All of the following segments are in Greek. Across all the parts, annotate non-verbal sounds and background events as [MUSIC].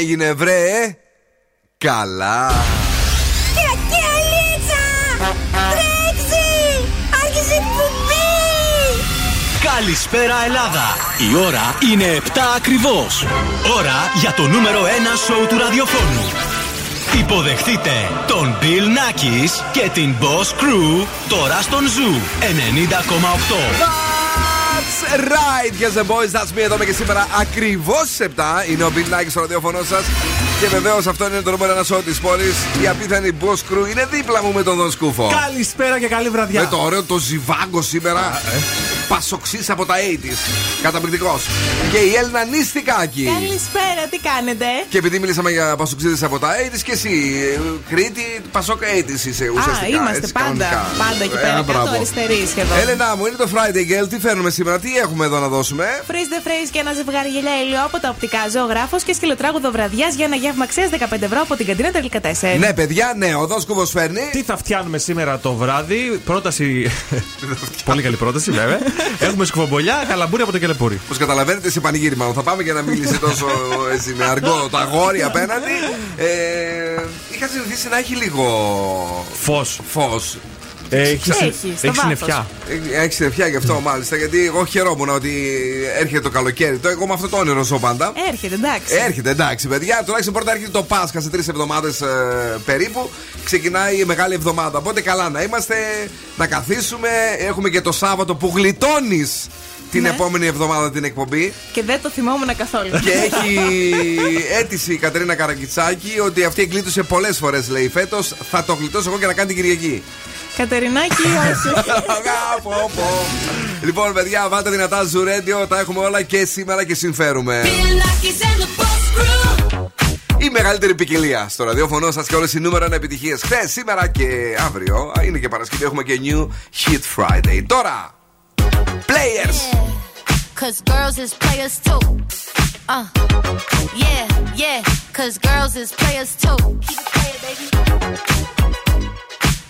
έγινε βρε; Καλά. Καλησπέρα Ελλάδα. Η ώρα είναι 7 ακριβώς. Ώρα για το νούμερο 1 σοου του ραδιοφώνου Υποδεχτείτε τον Bill Nackis και την Boss Crew τώρα στον Zoo 90,8 right, yes the boys, that's me εδώ και σήμερα ακριβώς 7. Είναι ο Bill Nike στο ραδιόφωνο σας. Και βεβαίως αυτό είναι το νούμερο ένα show της πόλης. Η απίθανη Boss Crew είναι δίπλα μου με τον Δον Σκούφο. Καλησπέρα και καλή βραδιά. Με το ωραίο το ζιβάγκο σήμερα. Ε. Πασοξής από τα 80s. Καταπληκτικός. Και η Έλληνα Νίστικάκη. Καλησπέρα, τι κάνετε; Και επειδή μιλήσαμε για πασοξίδες από τα 80s και εσύ, Κρήτη, Πασόκα 80s είσαι ουσιαστικά. Α, είμαστε πάντα, πάντα εκεί πέρα. Κάτω αριστερή σχεδόν. Έλενα μου, είναι το Friday Girl. Τι φέρνουμε σήμερα, τι έχουμε εδώ να δώσουμε; Freeze the phrase και ένα ζευγάρι γελιά ήλιο από τα οπτικά ζωγράφος και σκυλοτράγουδο βραδιάς για ένα γεύμα αξίας 15 ευρώ από την καντίνα τελικά 4. Ναι, παιδιά, ναι, ο Δόσκοβος φέρνει. Τι θα φτιάνουμε σήμερα το βράδυ. Πρόταση. Πολύ καλή πρόταση, βέβαια. [LAUGHS] Έχουμε σκουφομπολιά, καλαμπούρι από το κελεπούρι. Πώ καταλαβαίνετε, σε πανηγύριμα θα πάμε για να μιλήσει τόσο έτσι, με αργό το αγόρι απέναντι. Ε, είχα συνηθίσει να έχει λίγο. Φως. Φως. Έχει, έχει, έχεις συννεφιά. Έχεις συννεφιά γι' αυτό μάλιστα. Γιατί εγώ χαιρόμουν ότι έρχεται το καλοκαίρι. Το εγώ με αυτό το όνειρο ζω πάντα. Έρχεται, εντάξει. Έρχεται, εντάξει, παιδιά. Τουλάχιστον πρώτα έρχεται το Πάσχα σε τρεις εβδομάδες ε, περίπου. Ξεκινάει η μεγάλη εβδομάδα. Οπότε καλά να είμαστε, να καθίσουμε. Έχουμε και το Σάββατο που γλιτώνεις την ναι. επόμενη εβδομάδα την εκπομπή. Και δεν το θυμόμουν καθόλου. Και έχει αίτηση η Κατρίνα Καραγκιτσάκη ότι αυτή εγκλήτωσε πολλές φορές, λέει φέτος. Θα το γλιτώσω εγώ και να κάνει την Κυριακή. Κατερινάκη, όχι. λοιπόν, παιδιά, βάλτε δυνατά ζουρέντιο. Τα έχουμε όλα και σήμερα και συμφέρουμε. Η μεγαλύτερη ποικιλία στο ραδιόφωνο σας και όλες οι νούμερα επιτυχίες. Χθες, σήμερα και αύριο. Είναι και Παρασκευή, έχουμε και New Hit Friday. Τώρα, Players. Cause girls is players too. Uh, yeah, yeah, cause girls is players too. Keep it playing, baby.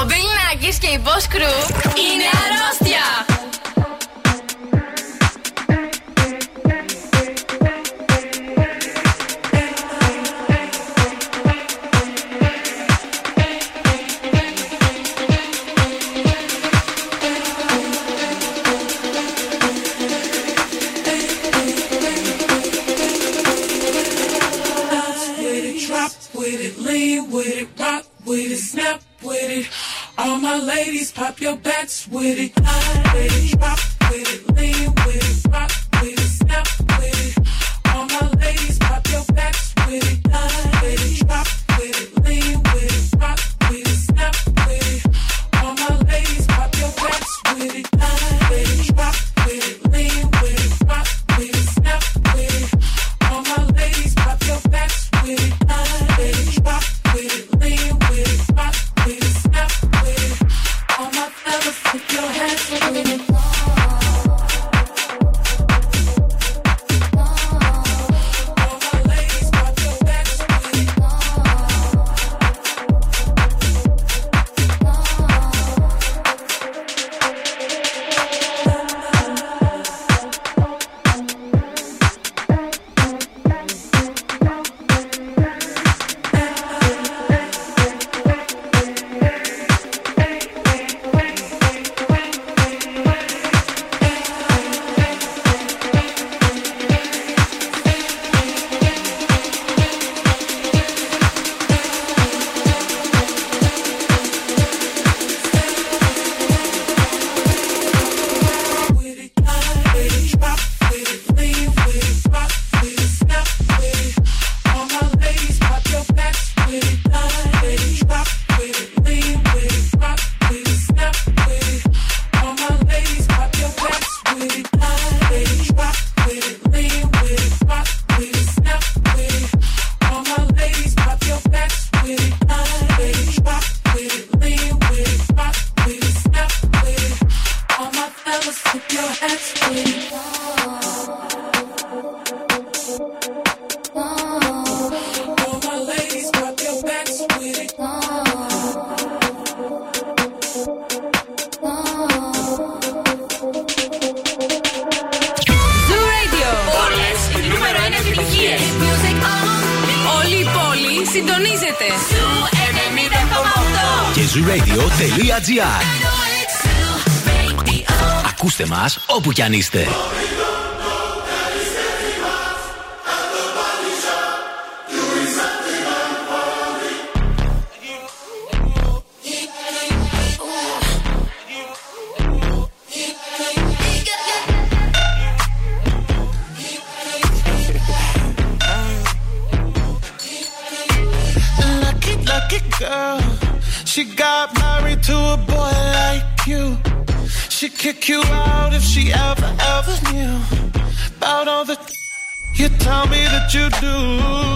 Ο Μπιλνάκης και η Boss Crew είναι αρρώστια. with it, lean with it, rock with it, snap with it. All my ladies, pop your backs with it. Ladies, drop with it, lean with it, rock with it, snap with it. All my ladies, pop your backs with it. Ladies, drop with it, lean with it, rock with it, snap with it. All my ladies, pop your backs with it. I όπου κι αν είστε. you do.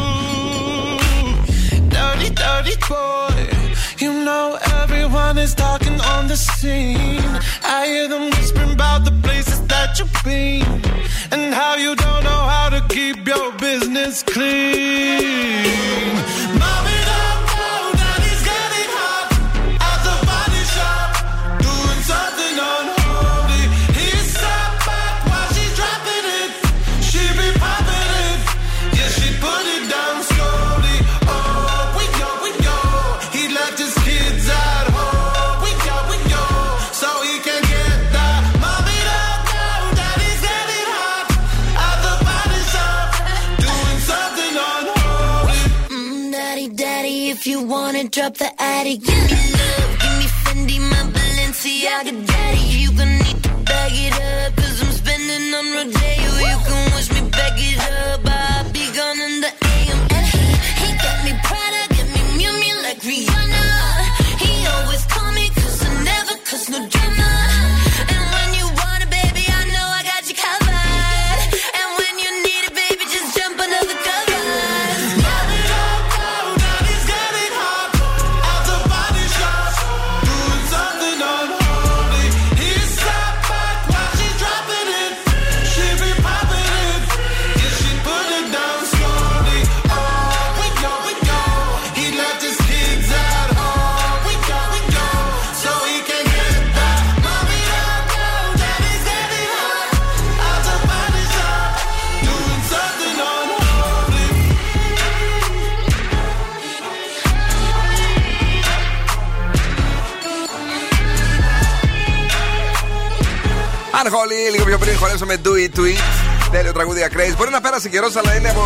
πέρασε καιρός, αλλά είναι από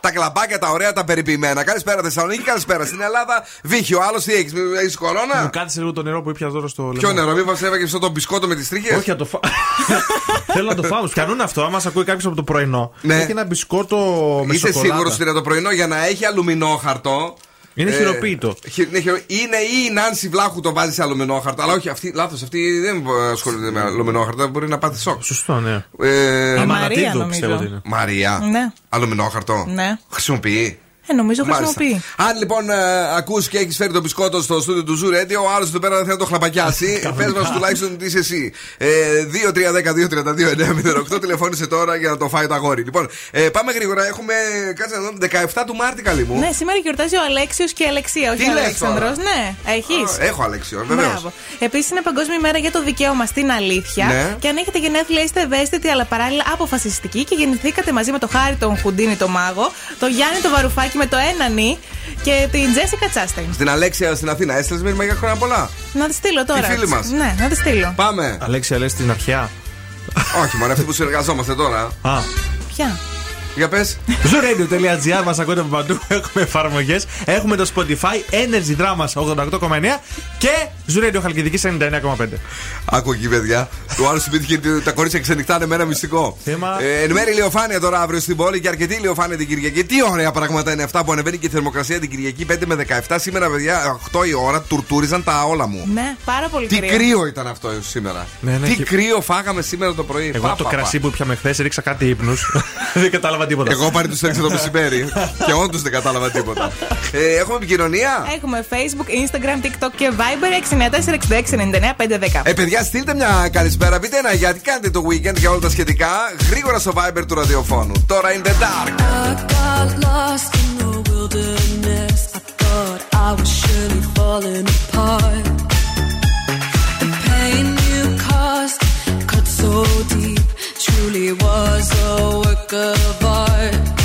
τα κλαμπάκια, τα ωραία, τα περιποιημένα. Καλησπέρα Θεσσαλονίκη, καλησπέρα στην Ελλάδα. Βύχιο, άλλος τι έχεις, έχεις κορώνα; Μου λίγο το νερό που ήπιας τώρα στο λαιμό. Ποιο νερό, μήπως έβαγες αυτό το μπισκότο με τις τρίχες; Όχι, το φάω. [LAUGHS] Θέλω να το φάω. Σκανούν αυτό, άμα σε ακούει κάποιος από το πρωινό. Ναι. Έχει ένα μπισκότο με Είσαι σίγουρος ότι είναι το πρωινό για να έχει αλουμινό χαρτό; Είναι Ε, χειροποίητο. χει- είναι, χειρο- είναι ή η Νάνση Βλάχου το βάζει σε αλουμινόχαρτο. Αλλά όχι, αυτή, λάθος, αυτή δεν ασχολείται με αλουμινόχαρτο. Μπορεί να πάθει σοκ. Σωστό, ναι. Ε, Ε, Μαρία, Ανατίδου, νομίζω. πιστεύω ότι είναι. Μαρία. Ναι. Αλουμινόχαρτο. Ναι. Χρησιμοποιεί. Ε, νομίζω Μάλιστα. χρησιμοποιεί. Αν λοιπόν ε, ακούς και έχεις φέρει το μπισκότο στο στούντιο του Ζουρέντι, ο άλλος εδώ πέρα δεν θέλει να το χλαπακιάσει. Πες μας τουλάχιστον τι είσαι εσύ. Ε, 2-3-10-2-32-9-08 τηλεφώνησε τώρα για να το φάει το αγόρι. Λοιπόν, ε, πάμε γρήγορα. Έχουμε κάτσε να δούμε 17 του Μάρτη, καλή μου. Ναι, σήμερα γιορτάζει ο Αλέξιος και η Αλεξία, Τι όχι ο λες Αλέξανδρος. τώρα; Ναι, έχεις. Α, Έχω Αλέξιο, βεβαίως. Επίσης είναι Παγκόσμια ημέρα για το δικαίωμα στην αλήθεια. Ναι. Και αν έχετε γενέθλια, είστε ευαίσθητοι αλλά παράλληλα αποφασιστικοί και γεννηθήκατε μαζί με το Χάρη τον Χουντίνη το Μάγο, το Γιάννη το Βαρουφάκι με το ένα νι και την Τζέσικα Τσάστιν. Στην Αλέξια στην Αθήνα έστειλες μήνυμα για χρόνια πολλά. Να τη στείλω τώρα. Η φίλη μας. Ναι, να τη στείλω. Πάμε. Αλέξια, λες την αρχιά. Όχι, μόνο αυτοί που συνεργαζόμαστε τώρα. Α. Ποια; Για πες. Zooradio.gr μας ακούτε από παντού. [LAUGHS] Έχουμε εφαρμογές. Έχουμε το Spotify, Energy Drama 88,9 και Zooradio Χαλκιδική 99,5. Άκου εκεί, παιδιά. Του άλλου θυμήθηκε ότι τα κορίτσια ξενυχτάνε με ένα μυστικό. Θέμα. Ε, εν μέρει ηλιοφάνεια τώρα αύριο στην πόλη και αρκετή ηλιοφάνεια την Κυριακή. Τι ωραία πράγματα είναι αυτά που ανεβαίνει και η θερμοκρασία την Κυριακή 5 με 17. Σήμερα, παιδιά, 8 η ώρα τουρτούριζαν τα όλα μου. Ναι, πάρα πολύ Τι κρύο. κρύο ήταν αυτό σήμερα. Ναι, ναι, Τι και- κρύο φάγαμε σήμερα το πρωί. Εγώ Πα, από το πα, πα. κρασί που πιάμε χθες ρίξα κάτι ύπνους. [LAUGHS] Δεν κατάλαβα τίποτα. Εγώ πάλι τους έριξα το μεσημέρι και όντω δεν κατάλαβα τίποτα. Ε, έχουμε επικοινωνία; Έχουμε Facebook, Instagram, TikTok και Viber 694-6699-510. Ε, παιδιά, στείλτε μια καλησπέρα. Πείτε ένα γιατί κάνετε το weekend για όλα τα σχετικά. Γρήγορα στο Viber του ραδιοφώνου. Τώρα in the dark. I got lost in the wilderness. I thought I was surely falling apart. The pain you caused cut so deep, truly was a work of art.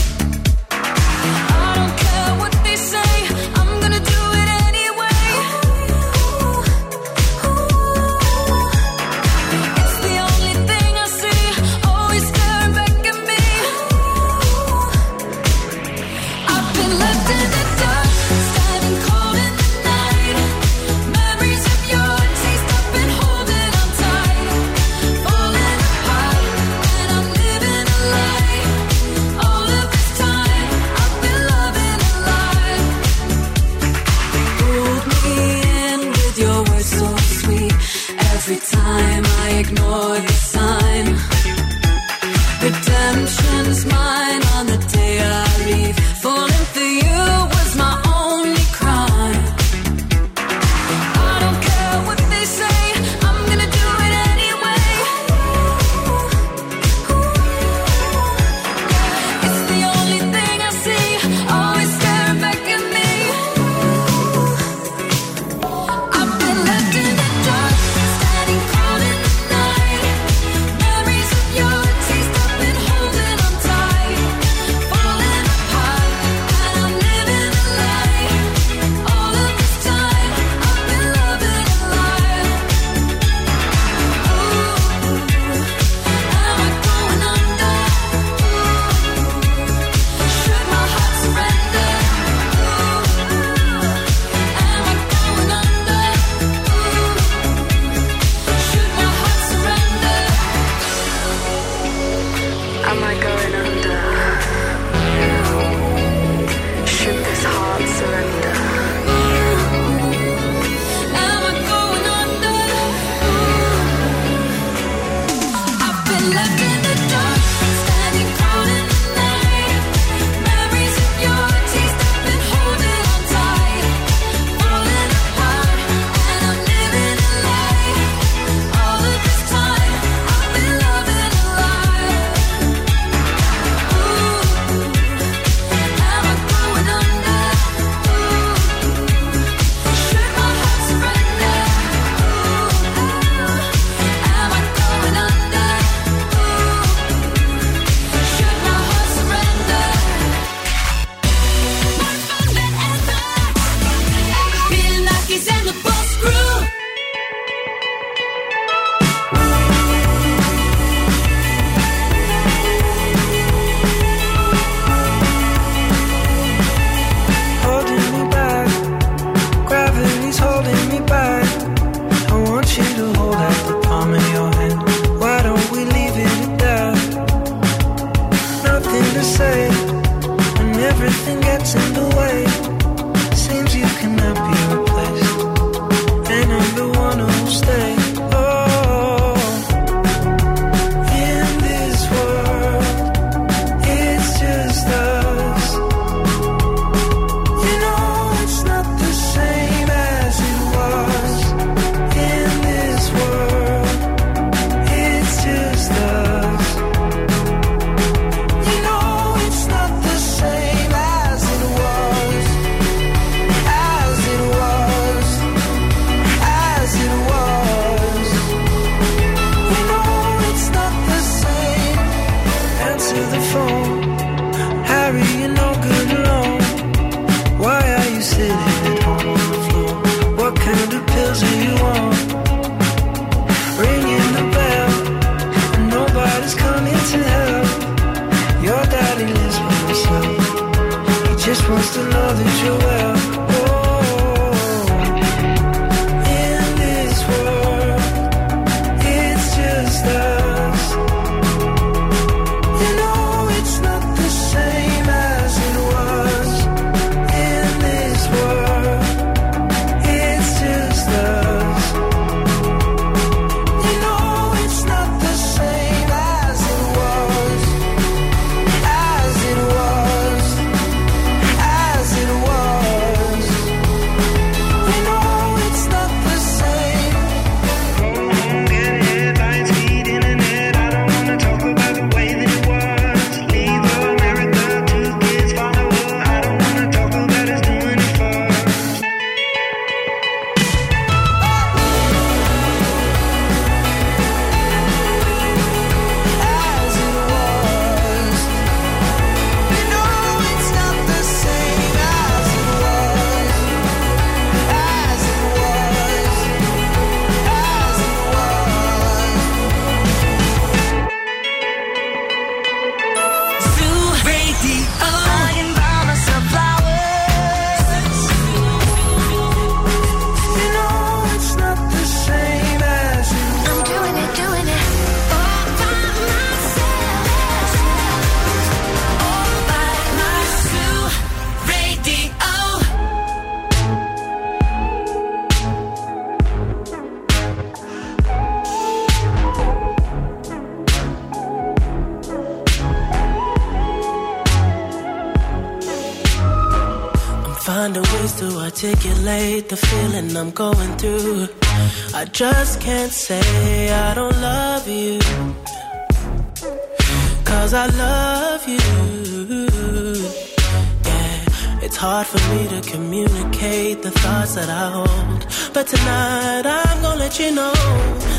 Communicate the thoughts that I hold. But tonight I'm gonna let you know.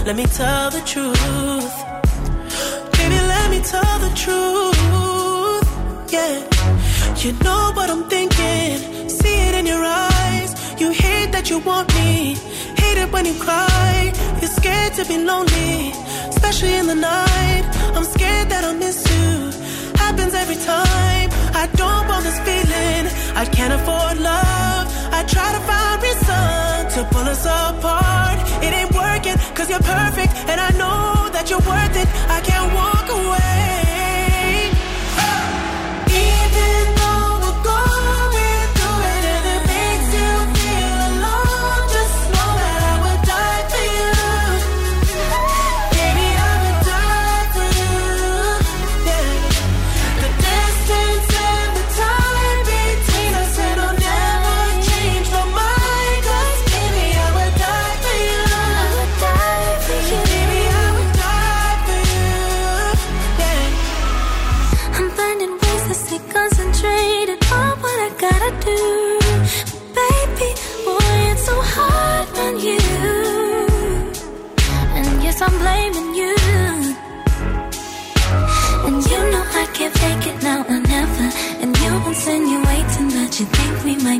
Let me tell the truth. Baby, let me tell the truth. Yeah, you know what I'm thinking. See it in your eyes. You hate that you want me. Hate it when you cry. You're scared to be lonely, especially in the night. I'm scared that I'll miss you. Happens every time. I don't want this feeling. I can't afford love. I try to find reason to pull us apart. It ain't working, cause you're perfect. And I know that you're worth it. I can't walk away.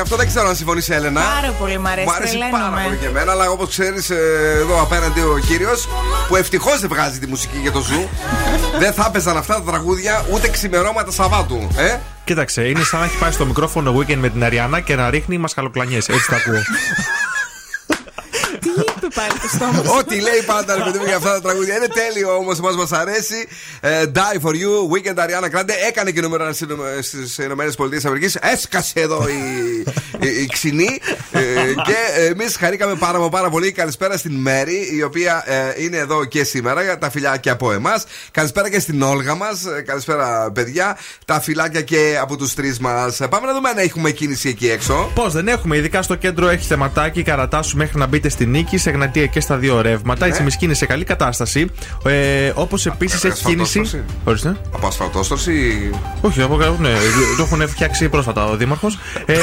αυτό, δεν ξέρω αν συμφωνείς η Έλενα. Πάρα πολύ μ' αρέσει. Μου αρέσει πάρα τρελαίνομαι. πολύ και εμένα, αλλά όπως ξέρεις, εδώ απέναντι ο κύριος, που ευτυχώς δεν βγάζει τη μουσική για το ζου, δεν θα έπαιζαν αυτά τα τραγούδια ούτε ξημερώματα Σαββάτου. Ε; Κοίταξε, είναι σαν να έχει πάει στο μικρόφωνο weekend με την Αριάννα και να ρίχνει μασκαλοκλανιέ. Έτσι τα ακούω. [LAUGHS] Τι είπε πάλι το στόμα σου. Ό,τι λέει πάντα ρε παιδί μου για αυτά τα τραγούδια. Είναι τέλειο όμως, μα μας αρέσει. Ε, Die for you, Weekend Ariana Grande. Έκανε και νούμερο στις Ηνωμένες Πολιτείες Αμερικής. Έσκασε εδώ η, η, η ξινή. Ε, και εμείς χαρήκαμε πάρα, μα πάρα πολύ. Καλησπέρα στην Μέρη, η οποία ε, είναι εδώ και σήμερα. Τα φιλιά από εμάς. Καλησπέρα και στην Όλγα μας. Καλησπέρα, παιδιά. Τα φιλάκια και από τους τρεις μας. Πάμε να δούμε αν έχουμε κίνηση εκεί έξω. Πώς δεν έχουμε, ειδικά στο κέντρο έχει θεματάκι καρατάσου μέχρι να μπείτε στη νίκη, σε γνατία και στα δύο ρεύματα. Η Ναι. Τσιμισκή είναι σε καλή κατάσταση. Ε, Όπως επίσης έχει ασφαλτόστρωση; κίνηση. Ορίστε. Από ασφαλτόστρωση. Όχι, από κάτω, ναι, το έχουν φτιάξει πρόσφατα ο Δήμαρχος. Ε,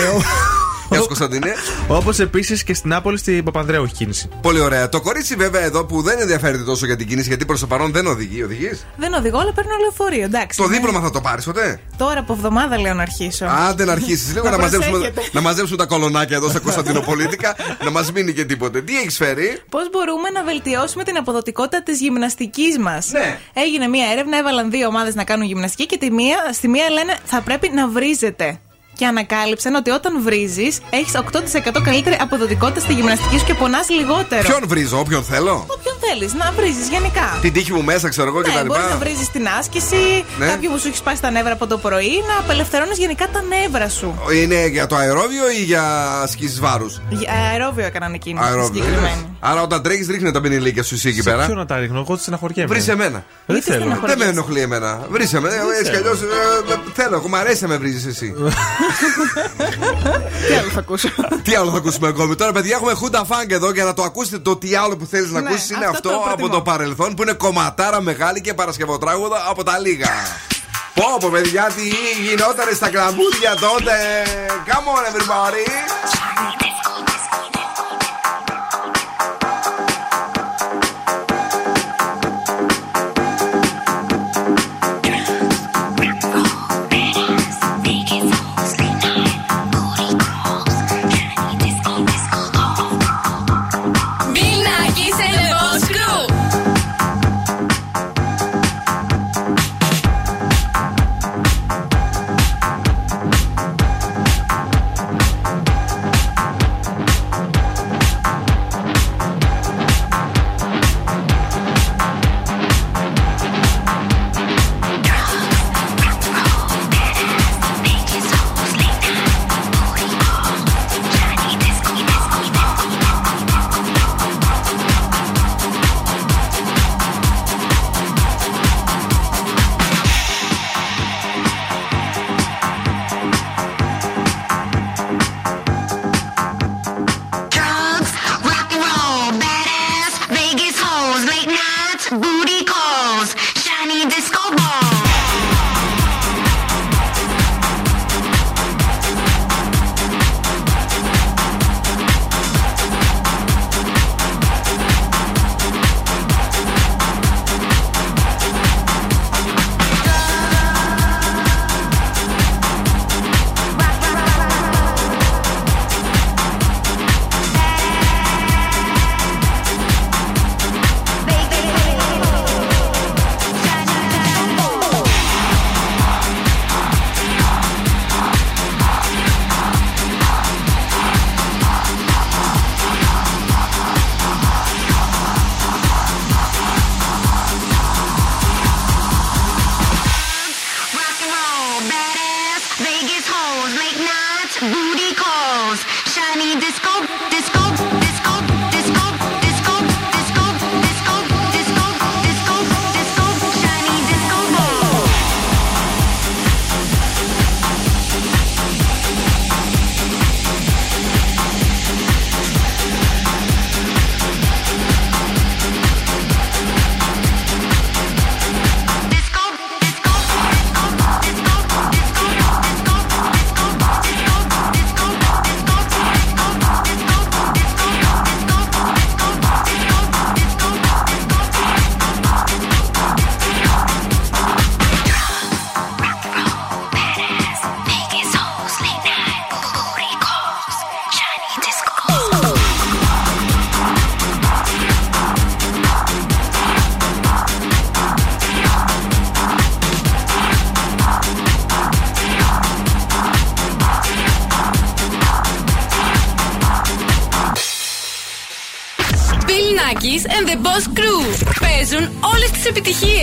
Γεια σου Κωνσταντίνε. Όπως επίσης και στην Άπολη στην Παπανδρέου έχει κίνηση. Πολύ ωραία. Το κορίτσι βέβαια εδώ που δεν ενδιαφέρεται τόσο για την κίνηση γιατί προς το παρόν δεν οδηγεί. Οδηγείς; Δεν οδηγώ, αλλά παίρνω λεωφορείο. Εντάξει. Το ναι. δίπλωμα θα το πάρεις ποτέ; Τώρα από εβδομάδα λέω να αρχίσω. Άντε να αρχίσεις λίγο Να να μαζέψουμε, προσέχετε. να μαζέψουμε τα κολονάκια εδώ στα Κωνσταντινοπολίτικα, να μας μείνει και τίποτε. Τι έχεις φέρει; Πώς μπορούμε να βελτιώσουμε την αποδοτικότητα της γυμναστικής μας; Ναι. Έγινε μία έρευνα, έβαλαν δύο ομάδες να κάνουν γυμναστική και τη μία, στη μία λένε θα πρέπει να βρίζετε. Και ανακάλυψαν ότι όταν βρίζεις, έχεις 8% καλύτερη αποδοτικότητα στη γυμναστική σου και πονάς λιγότερο. Ποιον βρίζω, όποιον θέλω; Όποιον θέλεις, να βρίζεις γενικά. Την τύχη μου μέσα, ξέρω εγώ Ναι, κτλ. μπορεί να βρίζεις την άσκηση, Ναι. κάποιο που σου έχει σπάσει τα νεύρα από το πρωί, να απελευθερώνεις γενικά τα νεύρα σου. Είναι για το αερόβιο ή για ασκήσεις βάρους; Για- Αερόβιο έκαναν εκείνη τη Αερόβιο. συγκεκριμένη. Άρα όταν τρέχεις, ρίχνει τα πενιλίκια σου εσύ εκεί Σε πέρα. ποιο να τα ρίχνω, εγώ στεναχωριέμαι. Βρεις εμένα. Δεν Γιατί θέλω. στεναχωριέμαι. Δεν με ενοχλεί εμένα. Βρήσε με. Έτσι κι αλλιώς θέλω. Εγώ μου αρέσει να με βρίζεις εσύ. [LAUGHS] Τι άλλο θα ακούσω; τι άλλο θα ακούσουμε ακόμη; Τώρα, παιδιά, έχουμε χούντα φάγκ εδώ για να το ακούσετε το τι άλλο που θέλεις να Ναι, ακούσεις είναι αυτό αυτό το από προτιμώ. το παρελθόν που είναι κομματάρα μεγάλη και παρασκευοτράγουδα από τα λίγα. Πω πω παιδιά τι γινόταν στα κλαμπούδια τότε Come on everybody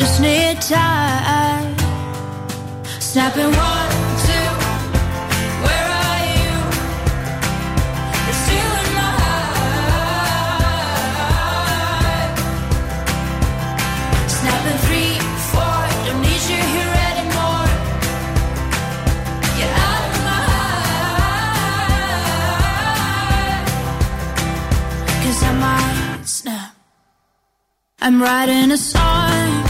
Just need time. Snapping one, two. Where are you? You're in my heart. Snapping three, four. Don't need you here anymore. Get out of my heart. 'Cause I might snap. I'm writing a song.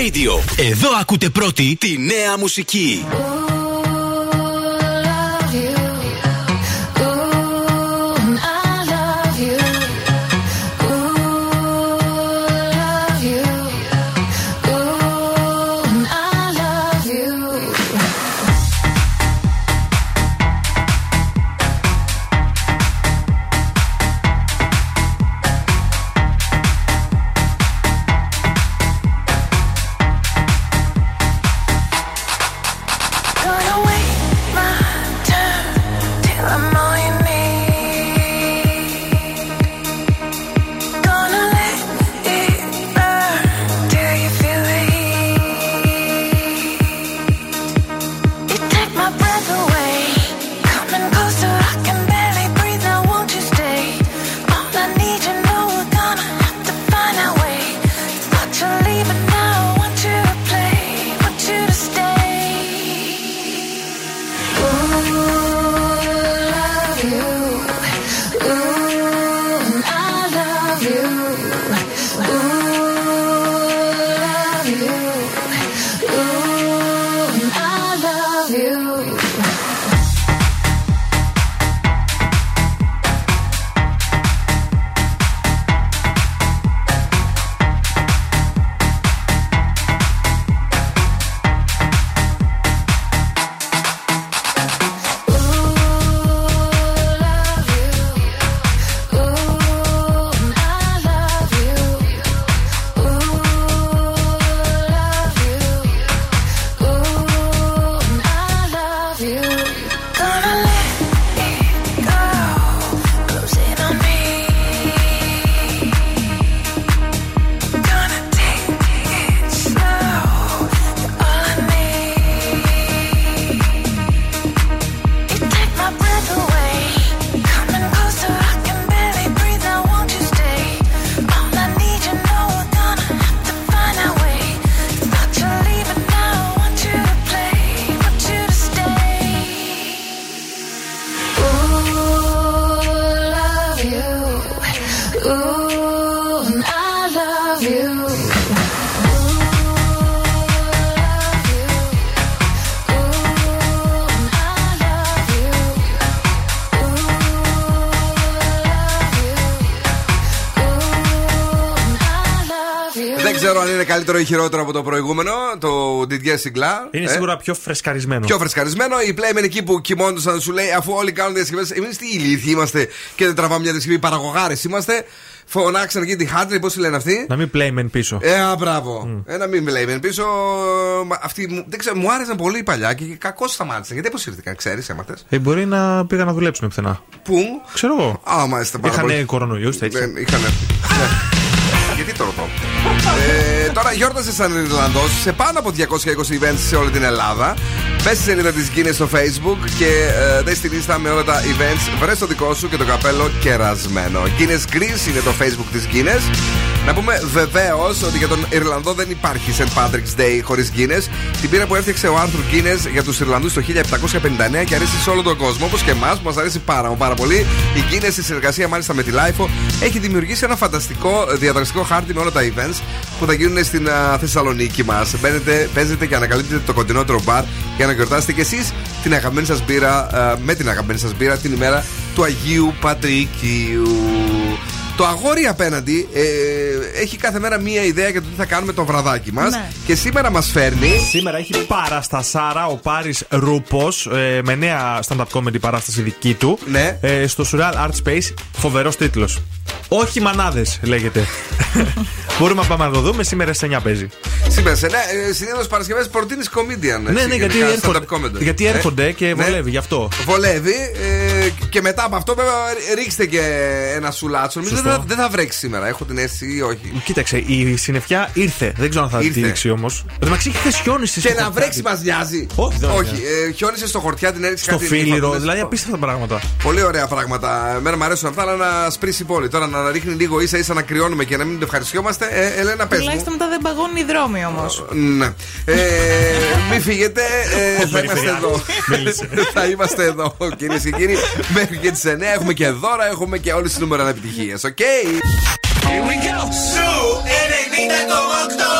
Radio. Εδώ ακούτε πρώτη τη νέα μουσική. Καλύτερο ή χειρότερο από το προηγούμενο, το Didier Siglar. Είναι Ε, σίγουρα πιο φρεσκαρισμένο. Πιο φρεσκαρισμένο. Οι Playmen εκεί που κοιμόντουσαν σου λέει αφού όλοι κάνουν διασκευές. Εμείς τι ηλίθιοι είμαστε και δεν τραβάμε μια διασκευή. Παραγωγάρες είμαστε. Φωνάξαν εκεί τη Χάντρι, πώς τη λένε αυτοί. Να μην playmen πίσω. Ε, α, μπράβο. Ένα μην Playmen πίσω. μα, Αυτοί, μου- δεν ξέρω, μου άρεσαν πολύ παλιά και κακώς σταμάτησαν. Γιατί αποσύρθηκαν, ξέρεις, έμαθες; Ε, μπορεί να πήγαν να δουλέψουν πουθενά. Πού; Ξέρω εγώ. Α, μάλιστα πάρα Είχαν πολύ. κορονοϊούς τέτοια. Δεν είχαν. Ναι. Γιατί το ρωτώ; Ε, [LAUGHS] τώρα γιόρτασες σαν Ιρλανδός σε πάνω από 220 events σε όλη την Ελλάδα. Μπες στη σελίδα της Guinness στο Facebook και ε, δες στη λίστα με όλα τα events. Βρες το δικό σου και το καπέλο κερασμένο. Guinness Greece είναι το Facebook της Guinness. Να πούμε βεβαίως ότι για τον Ιρλανδό δεν υπάρχει St. Patrick's Day χωρίς Guinness. Την πείρα που έφτιαξε ο Arthur Guinness για τους Ιρλανδούς το 1759 και αρέσει σε όλο τον κόσμο, όπως και εμάς που μας αρέσει πάρα, μα πάρα πολύ. Η Guinness, στη συνεργασία μάλιστα με τη LIFO, έχει δημιουργήσει ένα φανταστικό διαδραστικό χάρτη με όλα τα events που θα γίνουν στην α, Θεσσαλονίκη μας. Μπαίνετε, παίζετε και ανακαλύπτετε το κοντινότερο μπαρ για να γιορτάσετε κι εσείς την αγαπημένη σας μπύρα, α, με την αγαπημένη σας μπύρα την ημέρα του Αγίου Πατρικίου. Το αγόρι απέναντι ε, έχει κάθε μέρα μία ιδέα για το τι θα κάνουμε το βραδάκι μας. Ναι. Και σήμερα μας φέρνει. Σήμερα έχει παραστασάρα ο Πάρης Ρούπος ε, με νέα stand-up comedy παράσταση δική του. Ναι. Ε, στο Surreal Art Space. Φοβερός τίτλος. Όχι μανάδες λέγεται. [LAUGHS] Μπορούμε να πάμε να το δούμε. Σήμερα στι 9 παίζει. Σήμερα σε ναι, ε, συνήθως Παρασκευές προτείνει comedian. ναι, έτσι, ναι, γιατί γενικά, έρχονται, stand-up comedy. γιατί Ε, έρχονται και ναι. βολεύει γι' αυτό. Βολεύει ε, και μετά από αυτό βέβαια ρίξτε και ένα σουλάτσο. Νομίζω Σωστό. δεν θα, δεν θα βρέξει σήμερα. Έχω την αίσθηση ή όχι. Κοίταξε, η συννεφιά ήρθε. Δεν ξέρω αν θα Ήρθε. τη ρίξει όμως. Εν τω μεταξύ έχει χθε χιόνι στη Και να Σκοπιάτη. βρέξει μας νοιάζει. Όχι, δεν όχι. νοιάζει. Ε, χιόνισες στο χορτιά την έριξε Στο κάτι φίλιρο, νύφα, δηλαδή που απίστευτα πράγματα. Πολύ ωραία πράγματα. Εμένα μου αρέσουν αυτά, αλλά να ασπρίσει η πόλη τώρα να ρίχνει λίγο ίσα ίσα να κρυώνουμε και να μην το ευχαριστιόμαστε. Ε, Ελένα, πες. Τουλάχιστον μετά δεν παγώνουν οι δρόμοι όμως. Ε, ναι. Ε, μην φύγετε, ε, θα είμαστε εδώ. [LAUGHS] θα είμαστε εδώ, κυρίες και κύριοι. Μέχρι και τις 9 έχουμε και δώρα, έχουμε και όλες τις νούμερο ένα επιτυχίες. OK; Okay? Here we go. 90,8.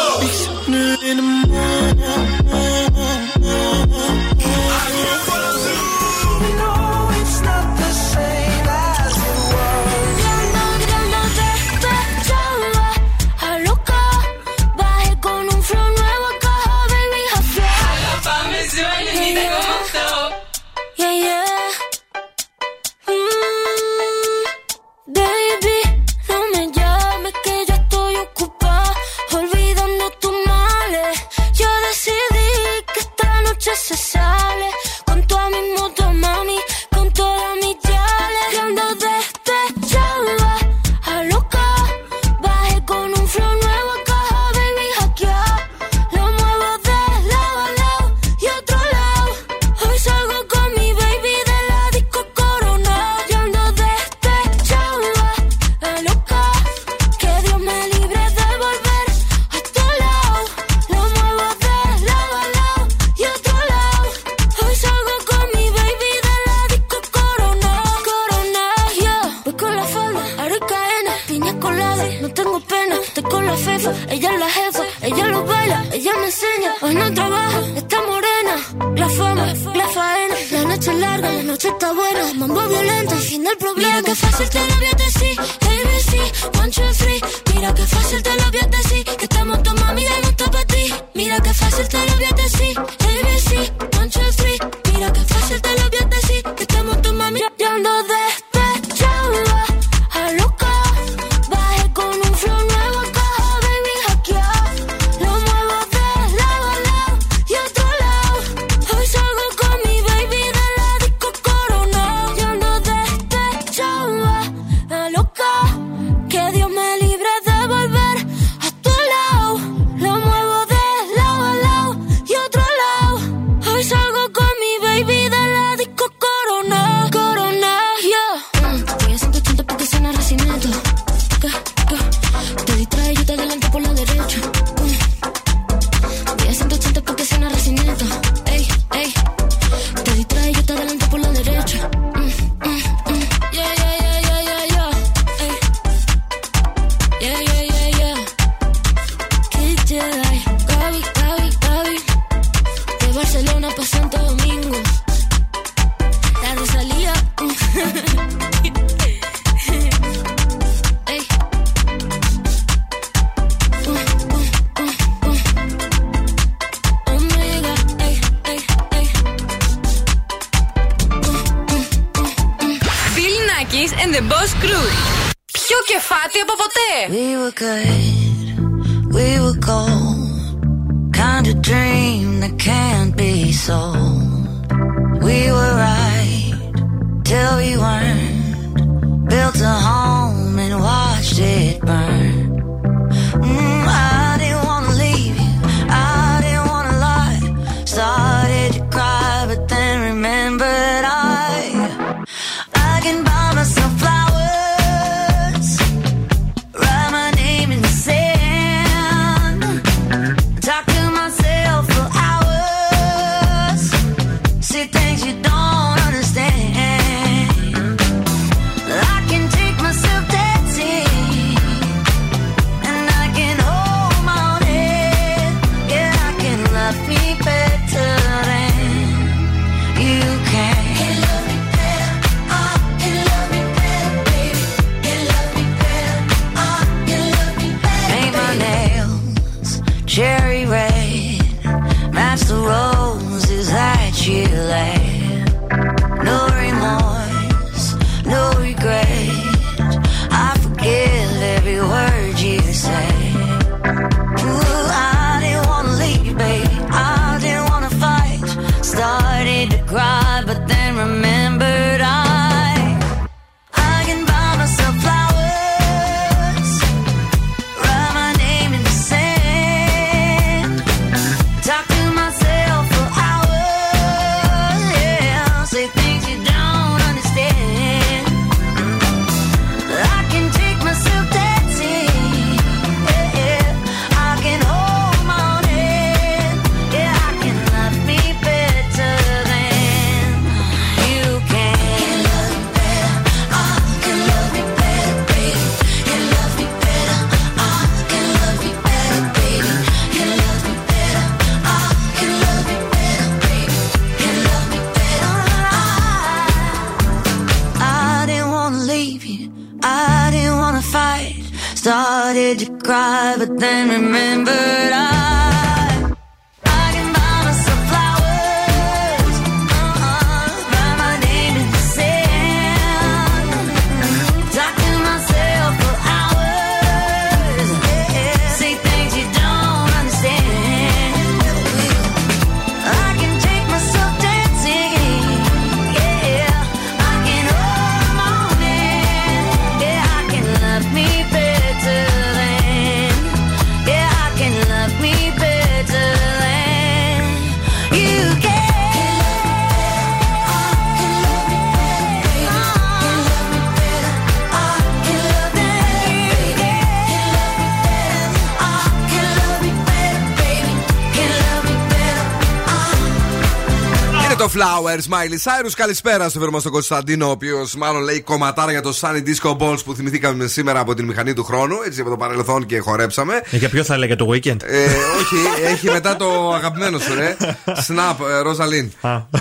Flowers, Miley Cyrus. Καλησπέρα στο φίλο μας τον Κωνσταντίνο, ο οποίος μάλλον λέει κομματάρα για το Sunny Disco Balls που θυμηθήκαμε σήμερα από την μηχανή του χρόνου. Έτσι από το παρελθόν και χορέψαμε. Ε, Για ποιο θα έλεγε το weekend; Ε, όχι, έχει μετά το αγαπημένο σου, ρε. [LAUGHS] Snap, ε, Ροζαλίν. [LAUGHS]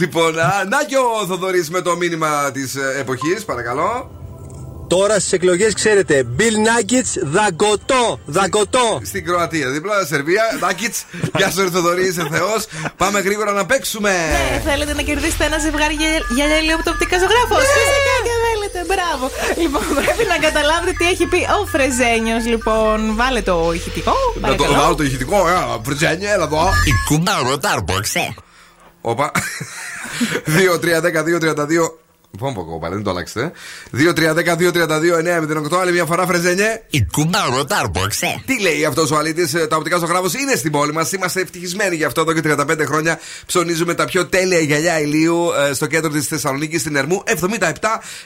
λοιπόν, α, να και ο Θοδωρής με το μήνυμα της εποχής, παρακαλώ. Τώρα στις εκλογές ξέρετε, Bill Nuggets, δαγκωτό, δαγκωτό. Στην Κροατία, δίπλα Σερβία. Νάκιτ, [LAUGHS] γεια σου, ρε Θοδωρή, είσαι Θεός. Πάμε γρήγορα να παίξουμε. Ναι, θέλετε να κερδίσετε ένα ζευγάρι γυα- γυαλιά ηλιοπτοπτικά ζωγράφος. Φυσικά και θέλετε, μπράβο. Λοιπόν, [LAUGHS] πρέπει να καταλάβετε τι έχει πει ο Φρεζένιος. Λοιπόν, βάλε το ηχητικό. Να το παρακαλώ. βάλω το ηχητικό, ε, Βρυτζένια, έλα εδώ. Η κουμπάρο τάρμποξε. Όπα. [LAUGHS] 2-3-10-2-32. Πόμπο κόπα, δεν το αλλάξετε. 2-3-10-2-32-9-08. Άλλη μια φορά, Φρεζένιε. Η κουμπάρο τάρμποξε. Τι λέει αυτός ο αλήτης, τα οπτικά ζωγράφο είναι στην πόλη μας. Είμαστε ευτυχισμένοι γι' αυτό εδώ και 35 χρόνια. Ψωνίζουμε τα πιο τέλεια γυαλιά ηλίου ε, στο κέντρο της Θεσσαλονίκης, στην Ερμού. 77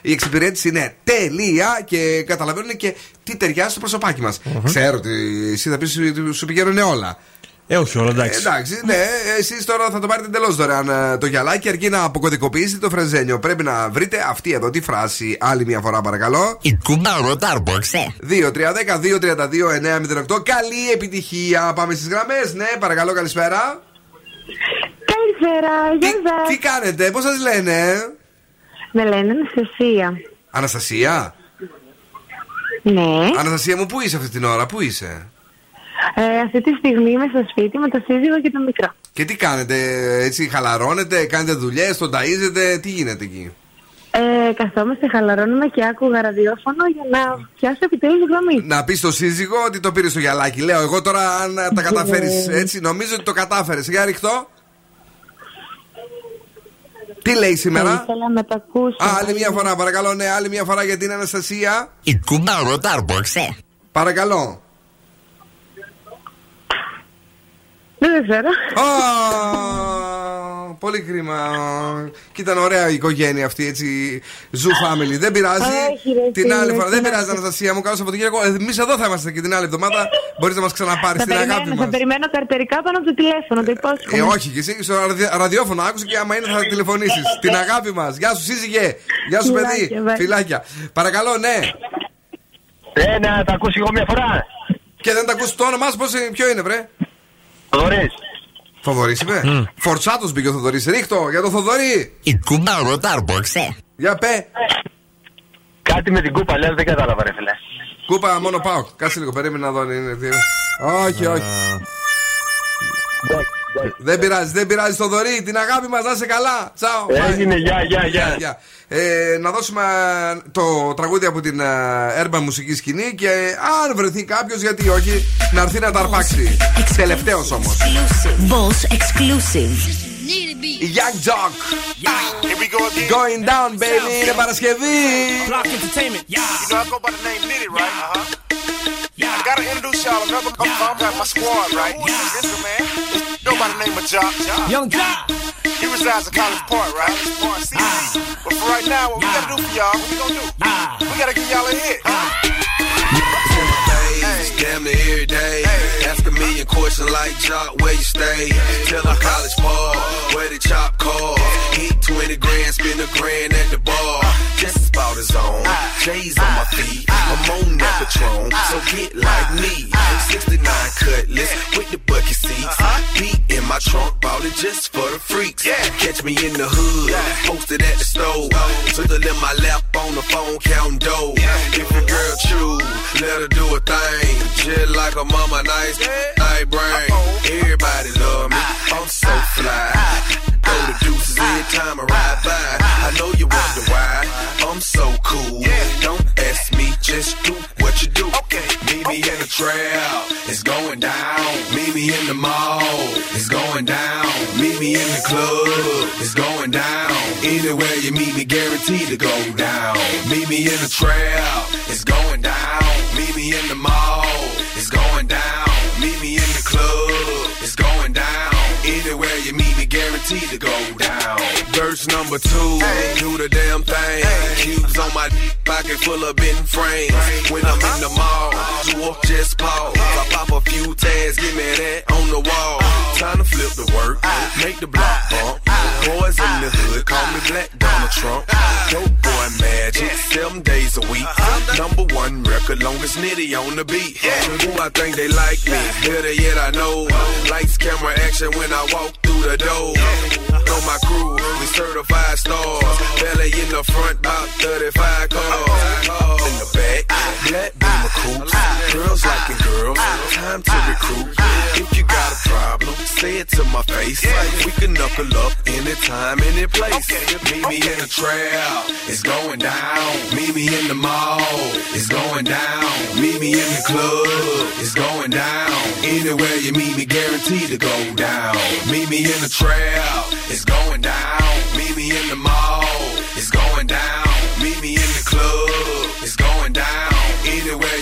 η εξυπηρέτηση είναι τέλεια και καταλαβαίνουν και τι ταιριάζει στο προσωπάκι μας. Ξέρω ότι εσύ θα πεις σου πηγαίνουν όλα. Ε, όχι όλα, εντάξει. Εντάξει, ναι, εσείς τώρα θα το πάρετε εντελώς δωρεάν ε, το γυαλάκι αρκεί να αποκωδικοποιήσετε το φρεζένιο. Πρέπει να βρείτε αυτή εδώ τη φράση άλλη μια φορά, παρακαλώ. Η κουμπάρο τάρμποξε. 2-3-10-2-32-908. Καλή επιτυχία. Πάμε στις γραμμές. Ναι, παρακαλώ, καλησπέρα. Καλησπέρα, Τι, γεια σας. τι κάνετε, πώς σας λένε, Με λένε Αναστασία. Αναστασία; Ναι. Αναστασία μου, πού είσαι αυτή την ώρα, πού είσαι; Ε, αυτή τη στιγμή είμαι στο σπίτι με το σύζυγο και το μικρό. Και τι κάνετε, έτσι χαλαρώνετε, κάνετε δουλειές, τον ταΐζετε, τι γίνεται εκεί; Ε, καθόμαστε, χαλαρώνουμε και άκουγα ραδιόφωνο για να πιάσω επιτέλους γραμμή. Να πεις στο σύζυγο ότι το πήρε στο γυαλάκι. Λέω εγώ τώρα αν τα καταφέρεις έτσι, νομίζω ότι το κατάφερες. Για ριχτώ. Τι λέει Θα σήμερα. ήθελα να το ακούσω. Α, άλλη μια φορά, παρακαλώ, ναι, άλλη μια φορά για την Αναστασία. Η κουμπάρο τάρμποξε. Παρακαλώ. Δεν ξέρω. Α, πολύ κρίμα. Και ήταν ωραία η οικογένεια αυτή, έτσι. Ζου family. Δεν πειράζει. Όχι, ρε, την φίλε, άλλη φορά. Δεν τι να πειράζει, πω. Αναστασία μου. Καλό Σαββατοκύριακο. Εμείς εδώ θα είμαστε και την άλλη εβδομάδα. Μπορείς να μας ξαναπάρεις Θα την αγάπη περιμένω, θα μας. περιμένω καρτερικά πάνω από το τηλέφωνο, το υπόσχομαι. Ε, όχι, και εσύ στο ραδι- ραδιόφωνο άκουσε και άμα είναι θα τηλεφωνήσεις. την αγάπη μας. Γεια σου, σύζυγε. Γεια σου, παιδί. Φιλάκια, bye. Φιλάκια. Παρακαλώ, ναι. Ε, να τα ακούσει εγώ μια φορά. Και δεν τα ακούσει το όνομά σου, πώς είναι- ποιο είναι, βρε; Θοδωρής. Θοδωρής είπε. Φορτσάτος μπήκε ο Θοδωρής. Ρίχτω για το Θοδωρή. Η κουμπάρο τάρμποξε. Για πέ. Κάτι με την κούπα, λέει, δεν κατάλαβα, ρε φίλε. Κούπα μόνο πάω. Κάτσε λίγο, περίμενα να δω αν είναι. τι- Όχι, όχι. Δεν πειράζει, δεν πειράζει το δωρή. Την αγάπη μας, να είσαι καλά. Τσαο. Έγινε, bye. γεια, γεια, γεια. Ε, να δώσουμε ε, το τραγούδι από την έρμπα μουσικής σκηνή και αν βρεθεί κάποιος, γιατί όχι, να έρθει να τα αρπάξει. Τελευταίος όμως. Boss exclusive. Young Jock. Going down, baby. Είναι Παρασκευή. Block Entertainment. Yeah. You know, I go by the name Nitty, right? Uh huh. Yeah. I gotta introduce y'all another member. I got my squad, right? Yeah. This is man. Go by the name of Jock. Young Jock. He resides in College Park, right? Park CC. But for right now, what we gotta do for y'all, what we gonna do? We gotta give y'all a hit. Damn near every day. Ask a million questions like Jock, where you stay? Tell them college ball, where the chop call. Eat 20 grand, spend a grand at the bar. Just about his own. J's on my feet. I'm on that Patron, so get like me. 69 cutlass with the bucket seats. Beat in my trunk, bought it just for the freaks. Catch me in the hood, posted at the stove. Twiddle in my lap on the phone, counting dough. If a girl choose, let her do a thing. Just like a mama, nice, nice brain. Everybody love me, I'm so fly. Throw the deuces every time I ride by. I know you wonder why I'm so cool. Don't ask me, just do what you do. Meet me in the trail, it's going down. Meet me in the mall, it's going down. Meet me in the club, it's going down. Anywhere you meet me, guaranteed to go down. Meet me in the trail, it's going down. Meet me in the mall, it's going down. Meet me in the club, it's going down. Anywhere you meet me, guaranteed to go down. Verse number two, do the damn thing. Cubes on my pocket full of bent frames. When I'm in the mall, dwarf just pause. I pop a few tags, give me that on the wall. Time to flip the work, make the block bump. Boys in the hood, call me Black Donald Trump. Dope boy magic, seven days a week. Number one record, longest nitty on the beat. Ooh, I think they like me. Better yet, I know. Lights, camera, action when I walk through the door. Know my crew, we certified stars. Belly in the front, about 35 cars. In the back, black beamer coops. Girls liking girls, time to recruit. If you got a problem, say it to my face. We can knuckle up anytime, any time, any place. Meet me in the trail, it's going down. Meet me in the mall, it's going down. Meet me in the club, it's going down. Anywhere you meet me, guaranteed to go down. Meet me in the trail, it's going down. Meet me in the mall, it's going down. Meet me in the club,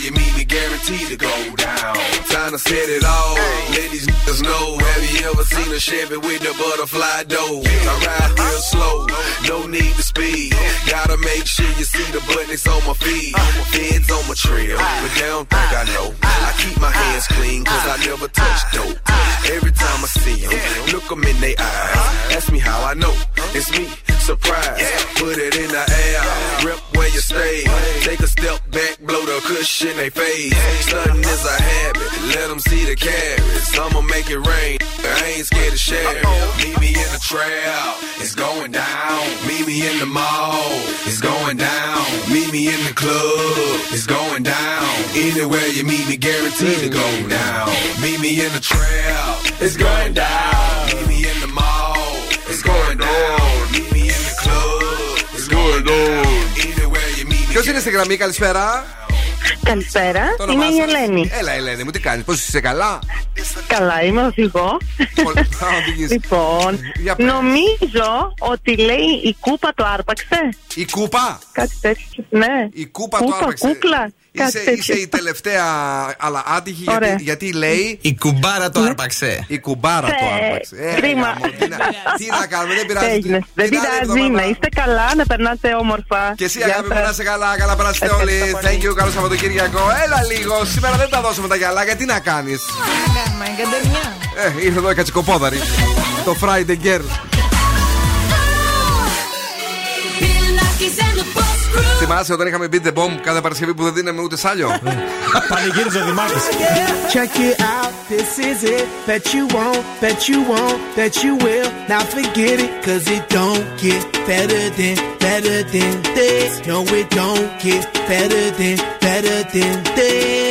you meet me, guaranteed to go down. Time to set it all. Let these niggas know. Have you ever seen a Chevy with the butterfly door? I ride real slow, no need to speed. Gotta make sure you see the buttons on my feet. Feds on my trail, but they don't think I know. I keep my hands clean, cause I never touch dope. Every time I see them, look them in their eyes. Ask me how I know. It's me, surprise. Put it in the air, rep where you stay. Take a step back, blow the cushion they face. Stunting is a habit, let them see the carrots. I'ma make it rain, I ain't scared to share. Meet me in the trail, it's going down. Meet me in the mall, it's going down. Meet me in the club, it's going down. Anywhere you meet me, guaranteed to go down. Meet me in the trail, it's going down. Meet me in the mall, it's going down. Meet me in the club, it's going down. Ποιος είναι στη γραμμή, καλησπέρα; Καλησπέρα, Το είμαι όνομά η σας; Ελένη. Έλα, Ελένη, μου τι κάνεις, πώς είσαι καλά; Καλά, είμαι [LAUGHS] οδηγό. λοιπόν, Για πες. νομίζω ότι λέει η κούπα το άρπαξε. Η κούπα; Κάτι τέτοιο. Ναι. Η κούπα το άρπαξε. Κούκλα. Κάτι Είσαι, τέτοιο. είσαι η τελευταία, αλλά άτυχη Ωραία. γιατί, γιατί λέει. Η κουμπάρα το άρπαξε. Η κουμπάρα το Ε, άρπαξε. Ε, κρίμα. γάμο, τι, να, [LAUGHS] τι να κάνουμε, δεν Τι πειράζει. έγινε. Δεν Την άλλη πειράζει, εβδομάδα- να είστε καλά, να περνάτε όμορφα. Και εσύ Γεια αγάπη μου σας. να είσαι καλά, καλά περάσετε όλοι. Thank you, καλό Σαββατοκύριακο. Έλα λίγο, σήμερα δεν τα δώσουμε τα γυαλάκια, τι να κάνεις; Κάνουμε εγκαντερνιά. Ε, ήρθε εδώ η κατσικοπόδαρη. Το Friday Girl. Θυμάσαι όταν είχαμε beat the bomb κάθε Παρασκευή που δεν δίναμε ούτε σάλιο. Πανηγύριζε ο Δημάρχης. Check it out, this is it. Bet you won't, bet you won't, bet you will. Now forget it, cause it don't get better than, better than this. No, it don't get better than, better than this.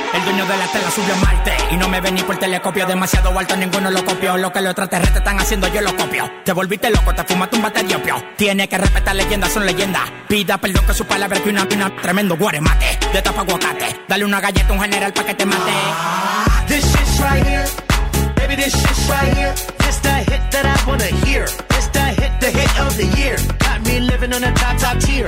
el dueño de la tela subió a Marte y no me ven ni por telescopio. Demasiado alto, ninguno lo copió. Lo que los extraterrestres están haciendo, yo lo copio. Te volviste loco, te fumaste un bate de opio. Tiene que respetar leyendas, son leyendas. Pida perdón que su palabra que una, una tremendo guaremate. De tapa aguacate. Dale una galleta a un general pa' que te mate. This shit's right here. Baby, this shit's right here. This the hit that I wanna hear. This the hit, the hit of the year. Got me living on a top, top tier.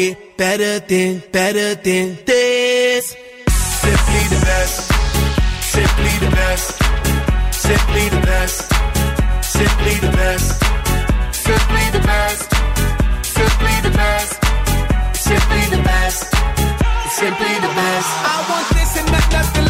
get better than, better than this. Simply the best. Simply the best. Simply the best. Simply the best. Simply the best. Simply the best. Simply the best. Simply the best. I want this and not nothing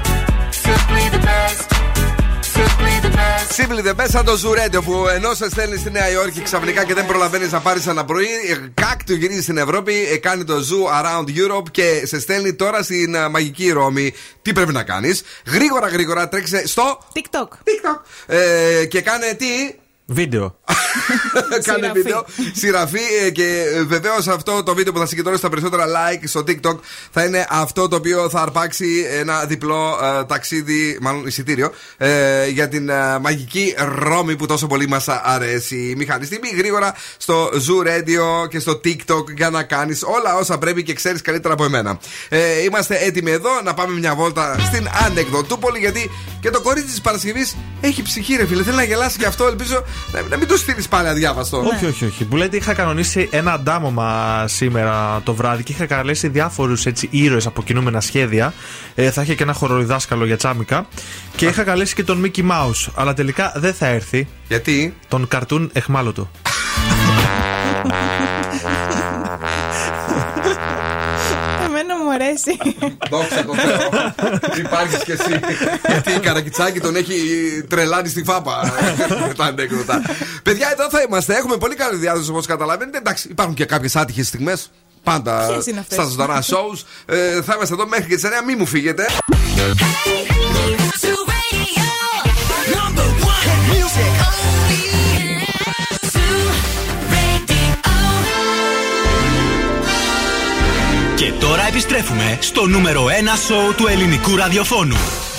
The best. Simply the best, σαν το Ζουρέντιο που ενώ σε στέλνεις στη Νέα Υόρκη ξαφνικά και δεν προλαβαίνεις να πάρεις ένα πρωί, ε, κάκ του γυρίζεις στην Ευρώπη, ε, κάνει το Zoo Around Europe και σε στέλνει τώρα στην ε, μαγική Ρώμη. Τι πρέπει να κάνεις; Γρήγορα, γρήγορα τρέξε στο TikTok. TikTok. Ε, και κάνε τι; Βίντεο. [LAUGHS] Κάνε Σειραφή. βίντεο. Σειραφή ε, και βεβαίως αυτό το βίντεο που θα συγκεντρώσει τα περισσότερα like στο TikTok θα είναι αυτό το οποίο θα αρπάξει ένα διπλό ε, ταξίδι, μάλλον εισιτήριο, ε, για την ε, μαγική Ρώμη που τόσο πολύ μας αρέσει. Μηχανή στιγμή γρήγορα στο Zoo Radio και στο TikTok για να κάνεις όλα όσα πρέπει και ξέρεις καλύτερα από εμένα. Ε, είμαστε έτοιμοι εδώ να πάμε μια βόλτα στην Ανεκδοτούπολη γιατί και το κορίτσι της Παρασκευής έχει ψυχή, ρε φίλε. Θέλει να γελάσει και αυτό. Ελπίζω να, να μην το στείλεις πάλι αδιάβαστο. Όχι, όχι, όχι. Που λέτε, είχα κανονίσει ένα αντάμωμα σήμερα το βράδυ και είχα καλέσει διάφορους ήρωες από κινούμενα σχέδια. Ε, θα είχε και ένα χοροδιδάσκαλο για τσάμικα. Και είχα καλέσει και τον Mickey Mouse. Αλλά τελικά δεν θα έρθει. Γιατί; Τον καρτούν εχμάλωτο. [LAUGHS] Εμένα μου αρέσει. Δόξα τω Θεώ. Υπάρχει κι εσύ. Γιατί η Καρακιτσάκη τον έχει τρελάνει στη φάπα. με τα ανέκδοτα. Παιδιά, εδώ θα είμαστε. Έχουμε πολύ καλή διάθεση όπω καταλαβαίνετε. Εντάξει, υπάρχουν και κάποιε άτυχε στιγμέ. Πάντα Ποιες είναι αυτές? στα ζωντανά shows. Ε, θα είμαστε εδώ μέχρι και τι 9. Μην μου φύγετε. Και τώρα επιστρέφουμε στο νούμερο 1 σοου του ελληνικού ραδιοφώνου.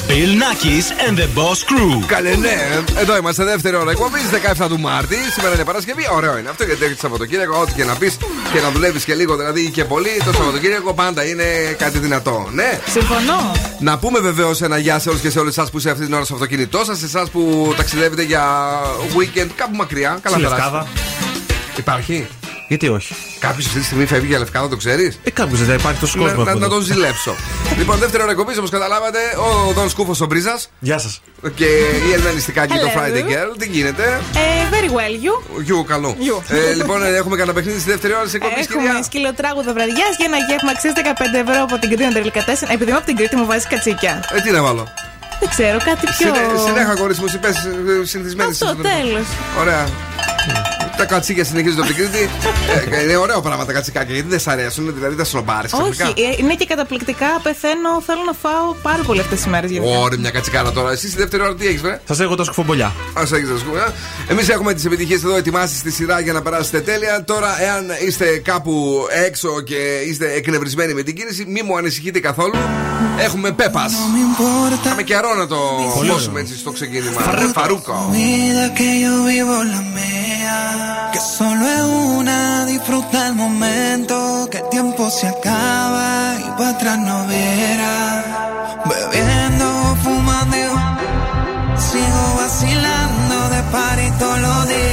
Bill Nackis and the Boss Crew. Καλέ, ναι. Εδώ είμαστε, δεύτερη ώρα εκπομπής, 17 του Μάρτη. Σήμερα είναι Παρασκευή. Ωραίο είναι αυτό γιατί έχεις Σαββατοκύριακο. Ό,τι και να πεις και να δουλεύεις και λίγο, δηλαδή και πολύ, το Σαββατοκύριακο πάντα είναι κάτι δυνατό. Ναι. Συμφωνώ. Να πούμε βεβαίως ένα γεια σε όλους και σε όλες εσάς που είστε αυτή την ώρα στο αυτοκίνητό σας, σε εσάς που ταξιδεύετε για weekend κάπου μακριά. Καλά Στη περάσει. Λευκάδα. Υπάρχει; Γιατί όχι; Κάποιος αυτή τη στιγμή φεύγει για λευκάδα, το ξέρεις; Ε, κάποιος δεν υπάρχει τόσος κόσμος. Να, να, από να εδώ. τον ζηλέψω. [LAUGHS] λοιπόν, δεύτερη ώρα εκπομπής, όπως καταλάβατε, ο Δον Σκούφος ο Μπρίζας Γεια σας. και η Ελένα Νηστικάκη το Hello. Friday Girl. Τι γίνεται; Ε, very well, you. Γιου, καλό. Γιου. Ε, λοιπόν, ε, έχουμε κανένα παιχνίδι στη δεύτερη ώρα της εκπομπής, Έχουμε κυρία; σκυλοτράγουδο βραδιάς για ένα γεύμα αξίας 15 ευρώ από την Κρήτη τελικά 4. Επειδή είμαι από την Κρήτη μου βάζει κατσίκια. Ε, τι να βάλω; Δεν ξέρω, κάτι πιο. Συνέ- Συνέχα χωρί μου είπε συνηθισμένη. Αυτό, τέλος. Ωραία. Τα κατσίκια συνεχίζονται από την Κρήτη. Ε, είναι ωραίο πράγμα τα κατσικάκια γιατί δεν σ' αρέσουν, δηλαδή τα σνομπάρει ξαφνικά. Όχι, ε, είναι και καταπληκτικά. Πεθαίνω, θέλω να φάω πάρα πολύ αυτές τις μέρες για αυτό. Ωραία, μια κατσικάρα τώρα. Εσύ στη δεύτερη ώρα τι έχεις, βρε; Σας έχω τα σκουφομπολιά. Α έχεις τα σκούρα. Εμείς έχουμε τις επιτυχίες εδώ ετοιμάσεις στη σειρά για να περάσετε τέλεια. Τώρα, εάν είστε κάπου έξω και είστε εκνευρισμένοι με την κίνηση, μη μου ανησυχείτε καθόλου. Έχουμε πέπας. Είχαμε καιρό να το δώσουμε έτσι στο ξεκίνημα. Φαρούκο. vida que yo vivo la mía, que solo es una, disfruta el momento, que el tiempo se acaba y para atrás no verá. Bebiendo, fumando, sigo vacilando de party todos los días.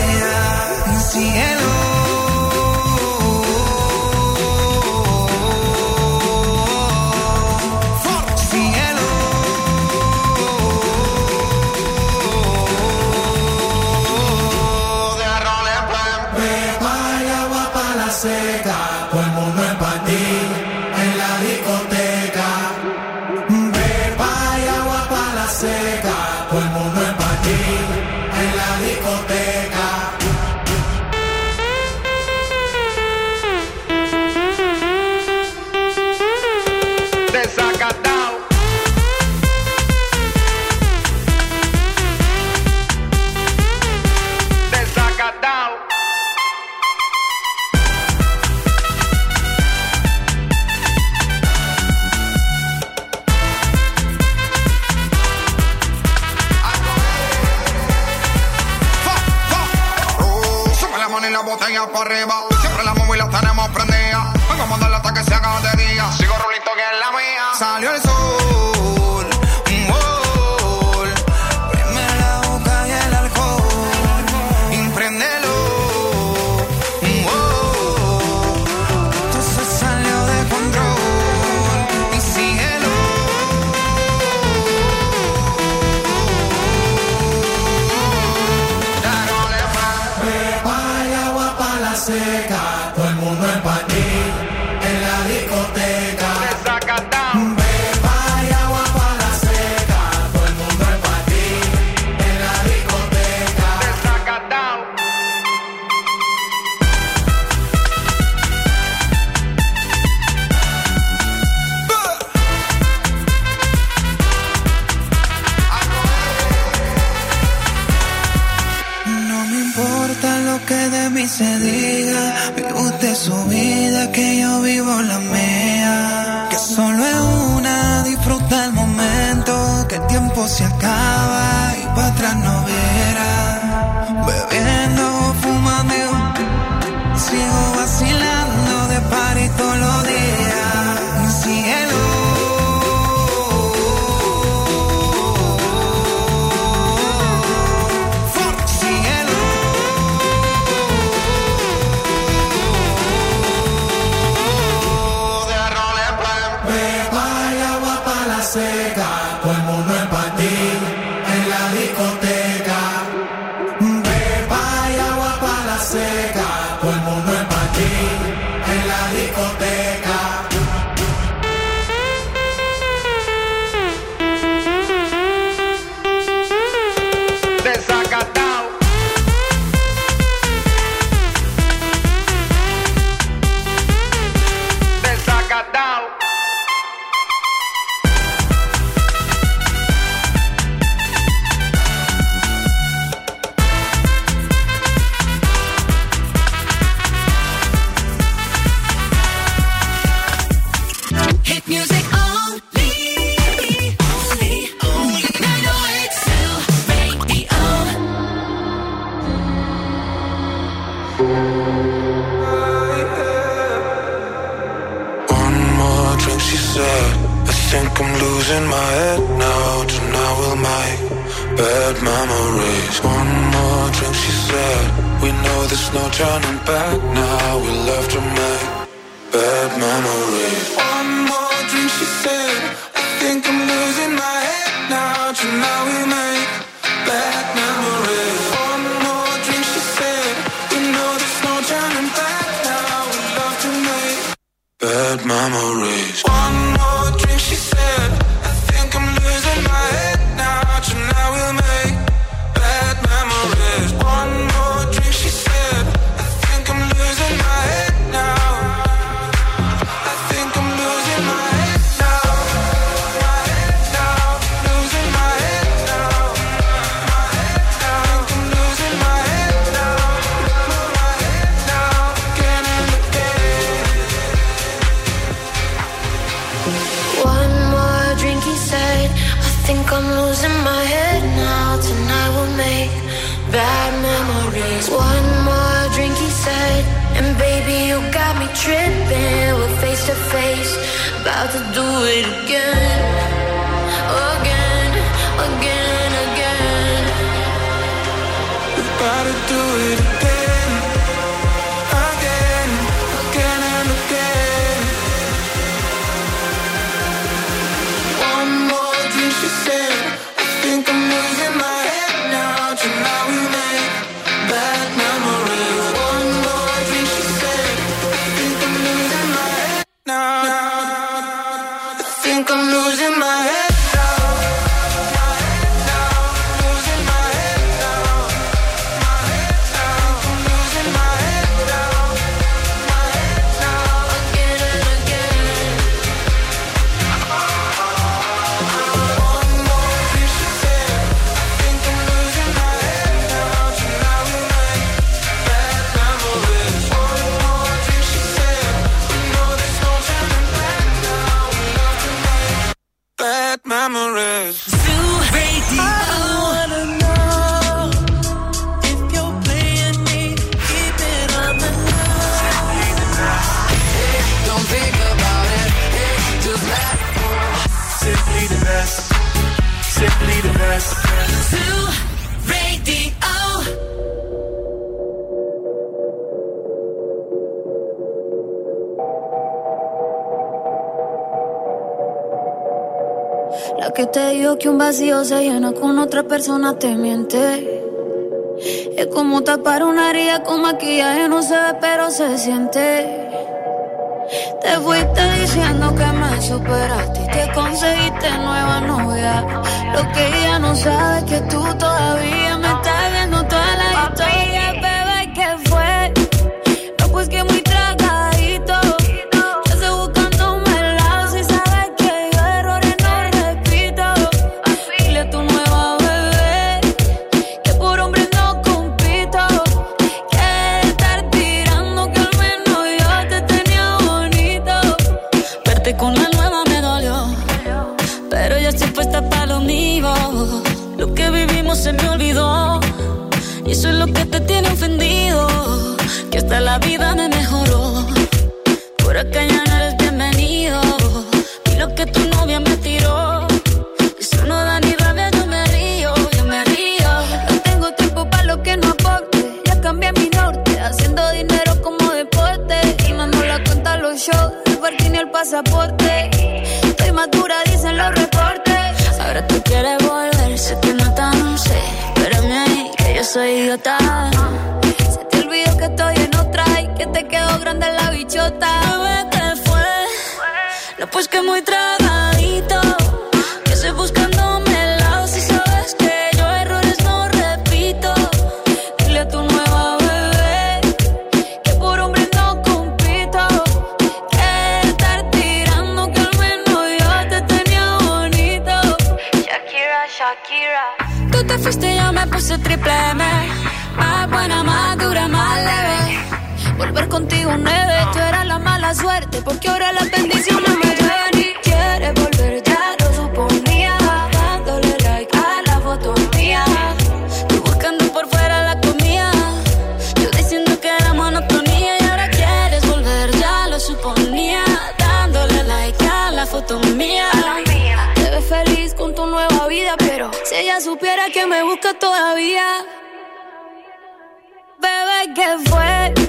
Que un vacío se llena con otra persona te miente. Es como tapar una herida con maquillaje, no se ve, pero se siente. Te fuiste diciendo que me superaste y que conseguiste nueva novia. Lo que ella no sabe es que tú todavía lo que te tiene ofendido. Que hasta la vida me mejoró. Por acá ya no eres bienvenido. Y lo que tu novia me tiró. Eso no da ni rabia, yo me río, yo me río. No tengo tiempo para lo que no aporte. Ya cambié mi norte, haciendo dinero como deporte. Y mando la cuenta a los shows, el parking y el pasaporte. Estoy madura, dicen los reportes. Ahora tú quieres volver, sé que soy idiota. Se te olvidó que estoy en otra y que te quedó grande la bichota. Bebé, ¿qué fue? No, pues que muy tragadito. Que estoy buscándome el lado si sabes que yo errores no repito. Dile a tu nueva bebé que por hombre no compito. Que estar tirando que al menos yo te tenía bonito. Shakira, Shakira. Tú te fuiste y yo me puse triple M. volver contigo nueve. Tú eras la mala suerte, porque ahora las bendiciones me ven y quieres volver, ya lo suponía. Dándole like a la foto mía. Tú buscando por fuera la comida. Yo diciendo que era monotonía y ahora quieres volver, ya lo suponía. Dándole like a la foto mía. Te ves feliz con tu nueva vida, pero si ella supiera que me busca todavía. Bebé, que fue?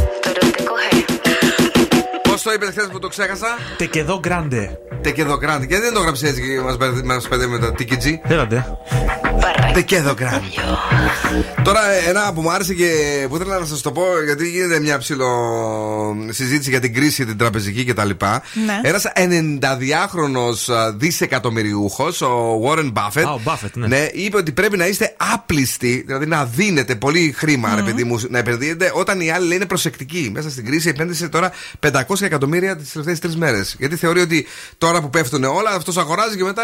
το είπε χθες που το ξέχασα, Τε και εδώ γκράντε. Τε και εδώ grande. Γιατί δεν το γράψει έτσι και μας παιδεύει με το TKG. Έλατε. Τε και εδώ grande. Τώρα ένα που μου άρεσε και που ήθελα να σας το πω γιατί γίνεται μια ψηλο συζήτηση για την κρίση την τραπεζική κτλ. Ναι. Ένας 92χρονο δισεκατομμυριούχος, ο Warren Buffett, Α, ο Buffett, ναι. είπε ότι πρέπει να είστε άπλιστοι, δηλαδή να δίνετε πολύ χρήμα, ρε παιδί μου, να επενδύετε όταν οι άλλοι είναι προσεκτικοί. Μέσα στην κρίση επένδυσε τώρα 500 εκατομμύρια τις τελευταίες τρεις μέρες. Γιατί θεωρεί ότι τώρα που πέφτουν όλα, αυτός αγοράζει και μετά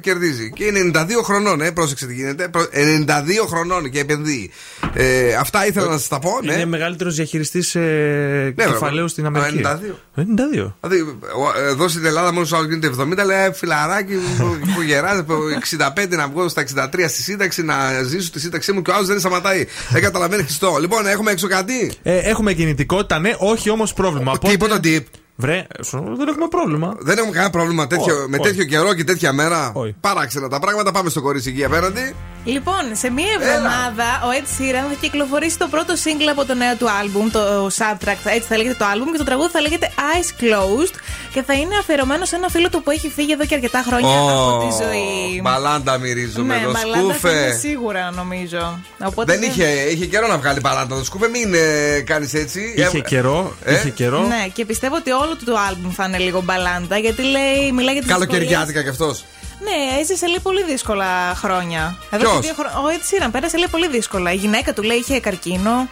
κερδίζει. Και είναι 92 χρονών, ε, πρόσεξε τι γίνεται. Προ- 92 χρονών και επενδύει. Ε, αυτά ήθελα να σας τα πω. Ναι. Είναι μεγαλύτερος διαχειριστής ε, κεφαλαίου βέβαια. στην Αμερική. 92. 92. Δηλαδή, ο- εδώ στην Ελλάδα μόνο σου γίνεται 70, λέει φιλαράκι που- που γεράζει από 65 να βγω στα 63 στη σύνταξη, να ζήσω τη σύνταξή μου και ο άλλος δεν σταματάει. Δεν καταλαβαίνει Χριστό. Λοιπόν, έχουμε έξω κάτι; Ε, έχουμε κινητικότητα, ναι, όχι όμως πρόβλημα. Οπότε- Τίποτα tip. Βρε, σου- δεν έχουμε πρόβλημα. Δεν έχουμε κανένα πρόβλημα τέτοιο, Όχι, με όχι. τέτοιο καιρό και τέτοια μέρα. Όχι. Παράξενα τα πράγματα. Πάμε στο κορίτσι εκεί απέναντι. Λοιπόν, σε μία εβδομάδα ο Ed Sheeran θα κυκλοφορήσει το πρώτο single από το νέο του άλμπουμ, το Subtract, έτσι θα λέγεται το άλμπουμ και το τραγούδι θα λέγεται Eyes Closed και θα είναι αφιερωμένο σε ένα φίλο του που έχει φύγει εδώ και αρκετά χρόνια από τη ζωή. Μπαλάντα μυρίζουμε ναι, εδώ. μπαλάντα θα είναι Σκούφε. σίγουρα νομίζω. Οπότε Δεν είχε, είχε καιρό να βγάλει μπαλάντα το σκούφε. Μην ε, κάνεις έτσι. Είχε Ε, καιρό, ε; είχε καιρό. Ναι, και πιστεύω ότι όλο του το άλμπουμ θα είναι λίγο μπαλάντα γιατί λέει, μιλάει για τις δυσκολίες. Καλοκαιριάτικα κι αυτός. Ναι, έζησε λέει πολύ δύσκολα χρόνια. Εδώ Ποιος; και δύο χρο- Ο Ed Sheeran πέρασε λέει πολύ δύσκολα. Η γυναίκα του λέει είχε καρκίνο.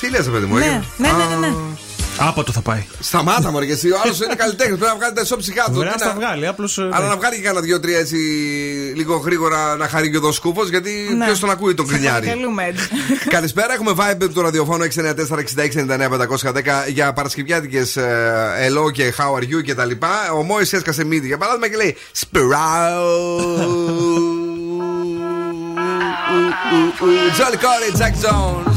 Τι λες, παιδί μου, Ναι, έγινε; ναι, ναι, ναι, ναι. Άπατο θα πάει. Σταμάτα μου, ρε, και εσύ. Ο άλλος είναι καλλιτέχνης. Πρέπει να βγάλει τα ισόψυχά του. Ωραία, Τι θα να- τα βγάλει. Απλώς. Αλλά να βγάλει και κανένα δύο-τρία έτσι λίγο γρήγορα να χαρεί και εδώ σκούπο, γιατί Ναι. ποιος τον ακούει τον Σε κρινιάρι. παρακαλούμε, Ed. Καλησπέρα, έχουμε Vibe του ραδιοφώνου 694-6699-510 για παρασκευιάτικες Hello και How are you και τα λοιπά. Ο Μόης έσκασε μύτη για παράδειγμα και λέει Spiral. [LAUGHS] Jolly Corey, Jack Jones.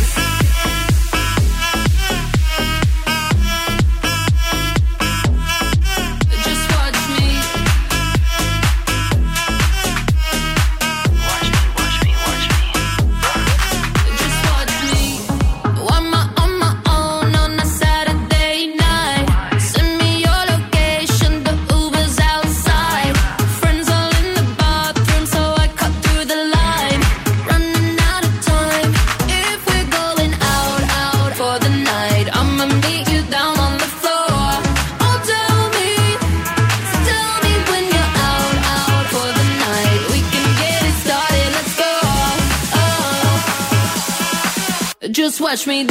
Watch me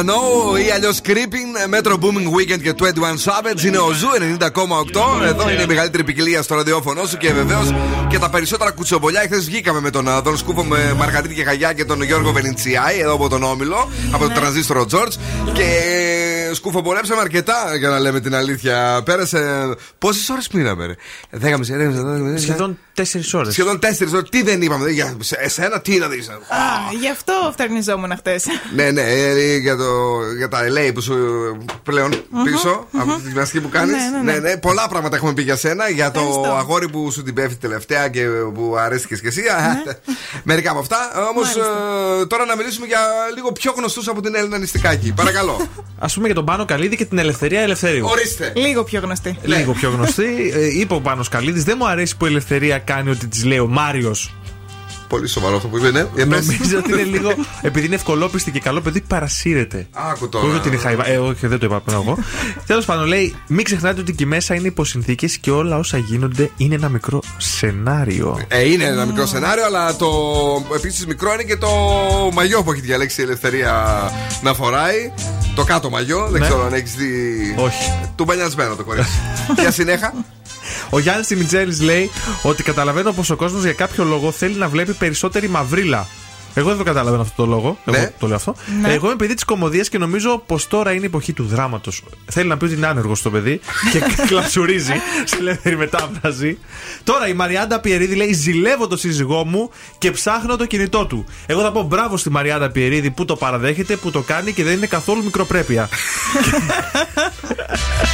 Wanna know ή αλλιώς Creepin', Metro Boomin, Weeknd και 21 Savage. Είναι ο Zoo 90,8. Εδώ είναι η μεγαλύτερη ποικιλία στο ραδιόφωνο σου και βεβαίως και τα περισσότερα κουτσομπολιά. Χθες βγήκαμε με τον α, Δον Σκούφο με Μαργαρίτη και Χαγιά και τον Γιώργο Βενιτσιάη εδώ από τον Όμιλο, από το Τρανζίστρο Τζορτζ. Και σκουφοπολέψαμε αρκετά για να λέμε την αλήθεια. Πέρασε. Πόσες ώρες μείναμε, ρε; Δέκαμε, δέκαμε, Σχεδόν 4 ώρες. Σχεδόν 4 ώρες. Τι δεν είπαμε, για εσένα τι να δεις. Α, γι' αυτό φτερνιζόμουν χτες. Ναι, ναι, ε, για, το, για τα LA που σου πλέον πίσω από τη γυμναστική που κάνεις. Ναι, ναι, ναι. ναι, πολλά πράγματα έχουμε πει για σένα. Για το Ευχαριστώ. αγόρι που σου την πέφτει τελευταία και που αρέστηκε και εσύ. Μερικά από αυτά. Όμως τώρα να μιλήσουμε για λίγο πιο γνωστούς από την Έλληνα Νηστικάκη. Παρακαλώ. [LAUGHS] Α πούμε για τον Πάνο Καλίδη και την Ελευθερία Ελευθερίου. Ορίστε. Λίγο πιο γνωστή. Λίγο πιο γνωστή. Ε, είπε ο Πάνος Καλίδης Δεν μου αρέσει που η Ελευθερία κάνει ότι της λέει ο Μάριος. Πολύ σοβαρό αυτό που είπε, ναι. Για πες. Νομίζω ότι είναι λίγο. Επειδή είναι ευκολόπιστη και καλό παιδί, παρασύρεται. Άκου τώρα. Όχι ότι είναι χαϊβά. Ε, όχι, δεν το είπα πριν εγώ. Τέλος πάντων, λέει: Μην ξεχνάτε ότι εκεί μέσα είναι υποσυνθήκες και όλα όσα γίνονται είναι ένα μικρό σενάριο. Ε, είναι ένα μικρό σενάριο, αλλά το επίσης μικρό είναι και το μαγιό που έχει διαλέξει η ελευθερία να φοράει. Το κάτω μαγιό, δεν Ναι. ξέρω αν έχεις δει. Όχι. Του μπανιασμένο το κορίτσι. [LAUGHS] Για συνέχα. Ο Γιάννης Τιμιτζέλης λέει ότι καταλαβαίνω πως ο κόσμος για κάποιο λόγο θέλει να βλέπει περισσότερη μαυρίλα. Εγώ δεν το καταλαβαίνω αυτό το λόγο. Εγώ Ναι. το λέω αυτό. Ναι. Εγώ είμαι παιδί της κομμωδίας και νομίζω πως τώρα είναι η εποχή του δράματος. Θέλει να πει ότι είναι άνεργος το παιδί και [LAUGHS] κλαψουρίζει σε ελεύθερη μετάφραση. Τώρα η Μαριάντα Πιερίδη λέει: Ζηλεύω το σύζυγό μου και ψάχνω το κινητό του. Εγώ θα πω μπράβο στη Μαριάντα Πιερίδη που το παραδέχεται, που το κάνει και δεν είναι καθόλου μικροπρέπεια. [LAUGHS]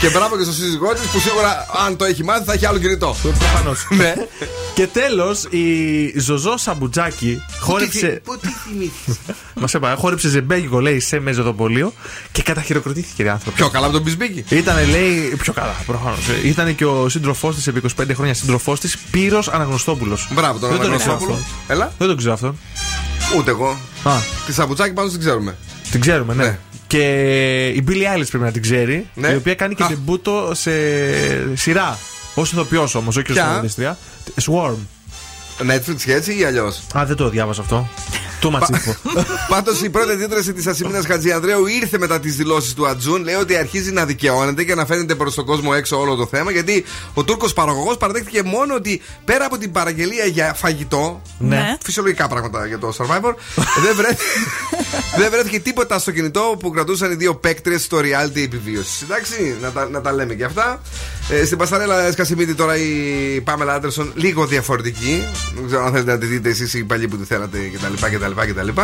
και μπράβο και στο σύζυγό της που σίγουρα αν το έχει μάθει θα έχει άλλο κινητό. Προφανώς. ναι. Και τέλος, η Ζωζό Σαμπουτζάκη χόρεψε. Πού τι θυμήθηκες. [LAUGHS] Μας είπα, χόρεψε ζεμπέγικο, λέει, σε μεζοδοπολείο και καταχειροκροτήθηκε η άνθρωπο. Πιο καλά από τον Μπισμπίκη. Ήταν, λέει, πιο καλά, προφανώς. Ήταν και ο σύντροφός της επί 25 χρόνια σύντροφός της, Πύρος Αναγνωστόπουλος. Μπράβο τον Δεν τον Αναγνωστόπουλο. ήξερα αυτόν. Έλα. Δεν τον ξέρω αυτόν. Ούτε εγώ. Α, Τη Σαμπουτσάκη πάντως την ξέρουμε. την ξέρουμε, ναι. Ναι. Και η Billie Eilish πρέπει να την ξέρει, Ναι. η οποία κάνει και Α. τεμπούτο σε σειρά. Ω ηθοποιός όμως, όχι ως Ποια; τραγουδίστρια. Swarm. Netflix και έτσι ή αλλιώς; Α, δεν το διάβασα αυτό. Too much info. Πάντως η πρώτη αντίδραση της Ασημίνας Χατζιανδρέου ήρθε μετά τις δηλώσεις του Ατζούν. Λέει ότι αρχίζει να δικαιώνεται και να φαίνεται προς τον κόσμο έξω όλο το θέμα. Γιατί ο Τούρκος παραγωγός παραδέχτηκε μόνο ότι πέρα από την παραγγελία για φαγητό. Ναι. Φυσιολογικά πράγματα για το survivor. δεν, βρέθηκε, [LAUGHS] δεν βρέθηκε τίποτα στο κινητό που κρατούσαν οι δύο παίκτρες στο reality επιβίωσης. Εντάξει, να τα, να τα λέμε και αυτά. Ε, στην Πασταρέλα Σκασιμίτη τώρα η Πάμελα Άντερσον λίγο διαφορετική. Δεν ξέρω αν θέλετε να τη δείτε εσείς οι παλιοί που τη θέλατε κτλ. κτλ, κτλ.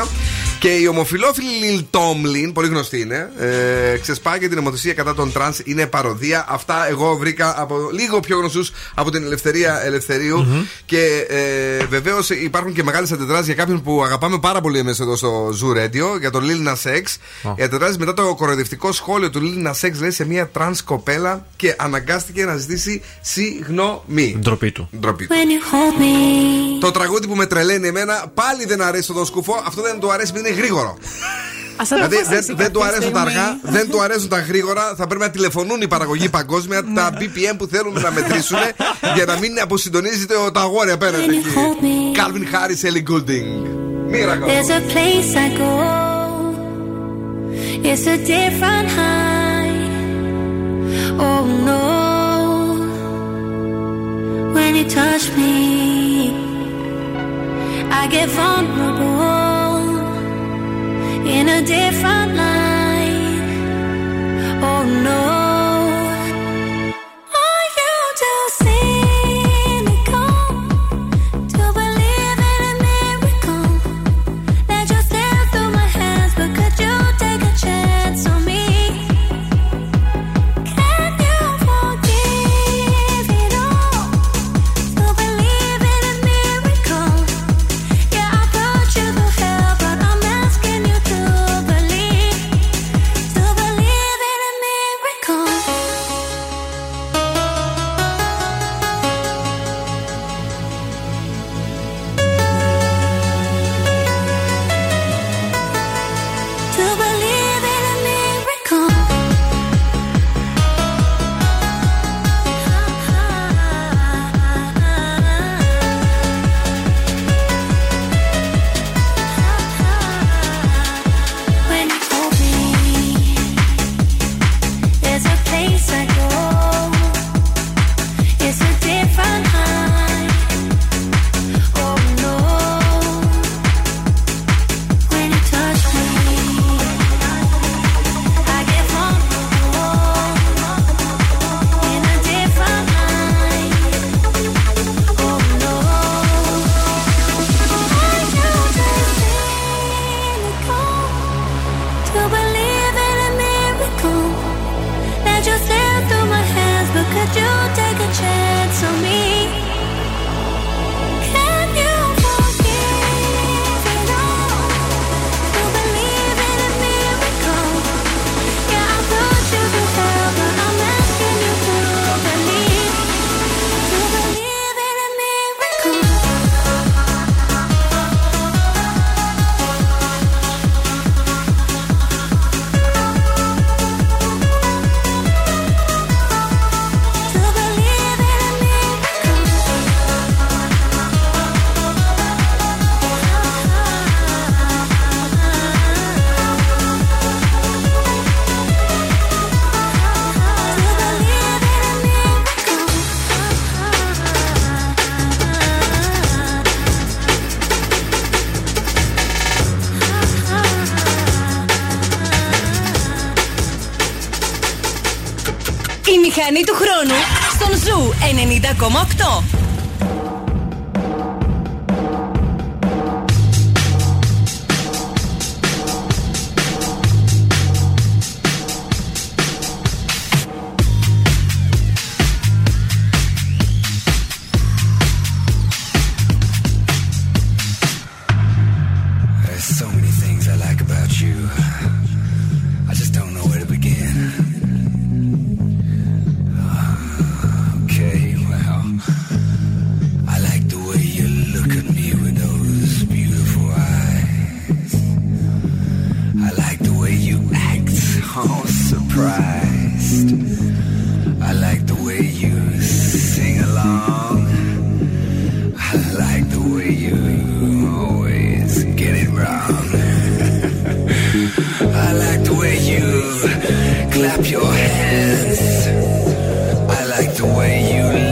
Και η ομοφιλόφιλη Λίλι Τόμλιν, πολύ γνωστή είναι, ε, ξεσπάει και την ομοθεσία κατά των τρανς είναι παροδία. Αυτά εγώ βρήκα από λίγο πιο γνωστούς από την Ελευθερία Ελευθερίου. Και ε, βεβαίως υπάρχουν και μεγάλες αντιδράσεις για κάποιον που αγαπάμε πάρα πολύ εμείς εδώ στο Zoo Radio, για τον Lil Nas X. Οι αντιδράσεις μετά το κοροϊδευτικό σχόλιο του Lil Nas X λέει σε μια τρανς κοπέλα και αναγκάστηκε να ζητήσει συγγνώμη. Ντροπή του. Ντροπή του. When you hold me. Το τραγούδι που με τρελαίνει εμένα πάλι δεν αρέσει στον σκουφό. Αυτό δεν του αρέσει επειδή είναι γρήγορο. Α Δηλαδή δεν, δεν του αρέσουν τα αργά, δεν του αρέσουν τα γρήγορα. Θα πρέπει να τηλεφωνούν οι παραγωγοί παγκόσμια τα BPM που θέλουν να μετρήσουν για να μην αποσυντονίζεται ο- τα αγόρια απέναντι. εκεί. Calvin Harris, Ellie Goulding. Miracle. There's a place I go. It's a different high. Oh no. when you touch me. I get vulnerable in a different light. Oh no. I like the way you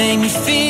Make me feel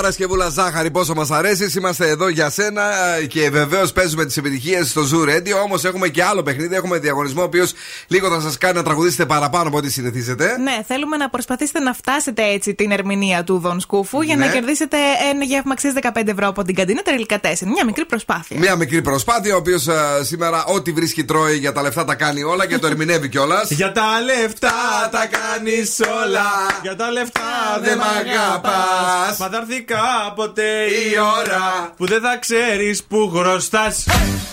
Παρασκευούλα Ζάχαρη, πόσο μας αρέσεις. Είμαστε εδώ για σένα και βεβαίως παίζουμε τις επιτυχίες στο Zoo Radio. Όμως έχουμε και άλλο παιχνίδι. Έχουμε διαγωνισμό, ο οποίος λίγο θα σας κάνει να τραγουδήσετε παραπάνω από ό,τι συνηθίζετε. Ναι, θέλουμε να προσπαθήσετε να φτάσετε έτσι την ερμηνεία του Δον Σκούφου για Ναι. να κερδίσετε ένα γεύμα αξίας 15 ευρώ από την καντίνα τελικά 4. Μια μικρή προσπάθεια. Μια μικρή προσπάθεια, ο οποίος σήμερα ό,τι βρίσκει τρώει για τα λεφτά τα κάνει όλα και το ερμηνεύει κιόλας. Για τα λεφτά τα κάνεις όλα. Για τα λεφτά δεν δεν μ' μ' αγαπάς. Μα θα έρθει κάποτε η ώρα που δεν θα ξέρεις που χρωστά.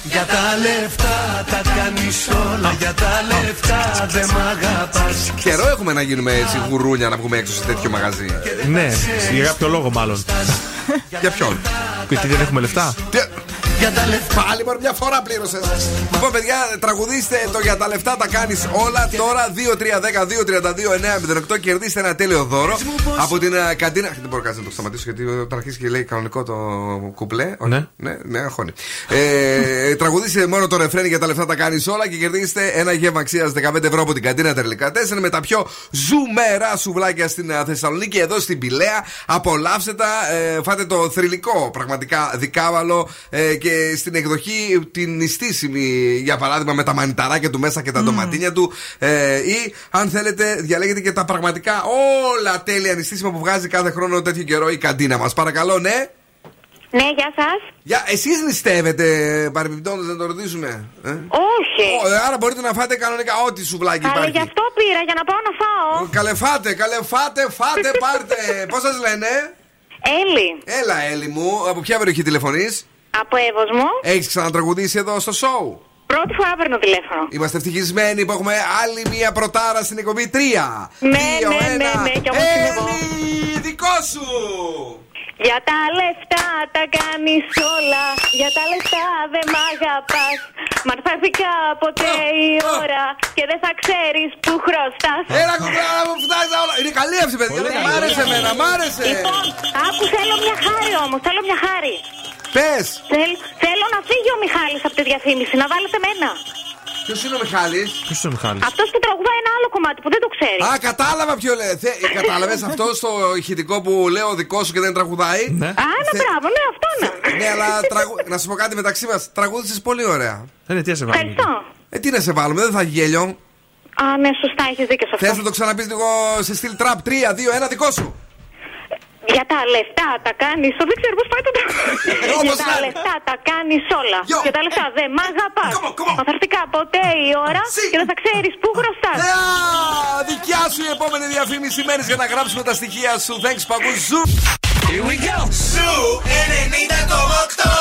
Για τα λεφτά τα κάνεις όλα. Για τα λεφτά δεν μ' αγαπάς. Καιρό έχουμε να γίνουμε έτσι γουρούνια να βγούμε έξω σε τέτοιο μαγαζί. Ναι, για κάποιο λόγο μάλλον. Για ποιον; Γιατί δεν έχουμε λεφτά; Για τα λεφτά. Πάλι μόνο μια φορά πλήρωσες. Λοιπόν, παιδιά, τραγουδίστε το για τα λεφτά τα κάνεις όλα. Τώρα 2-3-10-2-32-9-08 κερδίστε ένα τέλειο δώρο από την ε, καντίνα. Δεν μπορώ κάτι να το σταματήσω γιατί όταν αρχίσει και λέει κανονικό το κουπλέ. όχι. Ναι. ναι, ναι, αγχώνει. Ε, τραγουδίστε μόνο το ρεφρέν για τα λεφτά τα κάνεις όλα και κερδίστε ένα γεύμα αξίας 15 ευρώ από την καντίνα Τερλικά 4 με τα πιο ζουμερά σουβλάκια στην ε, Θεσσαλονίκη εδώ στην Πηλαία. Απολαύστε τα, ε, φάτε το θρηλυκό πραγματικά δικάβαλο ε, και στην εκδοχή την νηστίσιμη για παράδειγμα με τα μανιταράκια του μέσα και τα ντοματίνια του ε, ή αν θέλετε διαλέγετε και τα πραγματικά όλα τέλεια νηστίσιμα που βγάζει κάθε χρόνο τέτοιο καιρό η καντίνα μας. Παρακαλώ, ναι. Ναι, γεια σας. Για, εσείς νηστεύετε παρεμπιπτόντως να το ρωτήσουμε. Ε; Όχι. Ω, ε, άρα μπορείτε να φάτε κανονικά ό,τι σουβλάκι Αλλά υπάρχει. γι' αυτό πήρα για να πάω να φάω. Καλεφάτε, καλεφάτε, φάτε, πάρτε. [LAUGHS] Πώς σας λένε, Έλλη. Έλα, Έλλη μου, από ποια περιοχή τηλεφωνείς; Από Εύωσμο. Έχεις ξανατραγουδήσει εδώ στο show. Πρώτη φορά παίρνω τηλέφωνο. Είμαστε ευτυχισμένοι που έχουμε άλλη μία πρωτάρα στην εκπομπή 3. Ναι, ναι, ναι, ναι, κι όμως είμαι εγώ. Έλλη, δικό σου! Για τα λεφτά τα κάνεις όλα. Για τα λεφτά δεν μ' αγαπάς. Μα θα έρθει κάποτε η ώρα και δεν θα ξέρεις που χρωστάς. Έλα, κουμπάρα μου, φτάσει όλα. Είναι καλή αυτή, παιδιά. Πολύ Μ' άρεσε καλή. εμένα, μ' άρεσε. Λοιπόν, άκου θέλω μια χάρη όμως. Θέλω μια χάρη. Πες! Θέλ- θέλω να φύγει ο Μιχάλης από τη διαφήμιση, να βάλετε μένα. Ποιος είναι ο Μιχάλης; Ποιος είναι ο Μιχάλης; Αυτός που τραγουδάει ένα άλλο κομμάτι που δεν το ξέρει. Α, κατάλαβα ποιο λέει. Θε... Κατάλαβες [LAUGHS] αυτό στο ηχητικό που λέω δικό σου και δεν τραγουδάει; Ναι. Α, ναι, μπράβο, ναι, αυτό ναι. Ναι, αλλά τραγου... [LAUGHS] να σου πω κάτι μεταξύ μας. Τραγούδισες πολύ ωραία. Ε, ναι, τι να σε βάλουμε. Ευχαριστώ. Ε, τι να σε βάλουμε, δεν θα έχει γέλιο. Α, ναι, σωστά, έχεις δίκιο σε αυτό. Θε να το ξαναπείς λίγο σε στυλ τραπ 3, 2, 1 δικό σου. Για τα λεφτά τα κάνεις. Δεν ξέρω πώς πάει το Για Όπως τα να είναι. λεφτά τα κάνεις όλα. Για τα λεφτά δεν μ' αγαπάς. Μα θα έρθει κάποτε η ώρα και δεν θα ξέρεις πού χρωστάς. Α, δικιά σου η επόμενη διαφήμιση μένεις για να γράψουμε τα στοιχεία σου. Thanks, παγκού. Ζου. Here we go. Σου 90,8.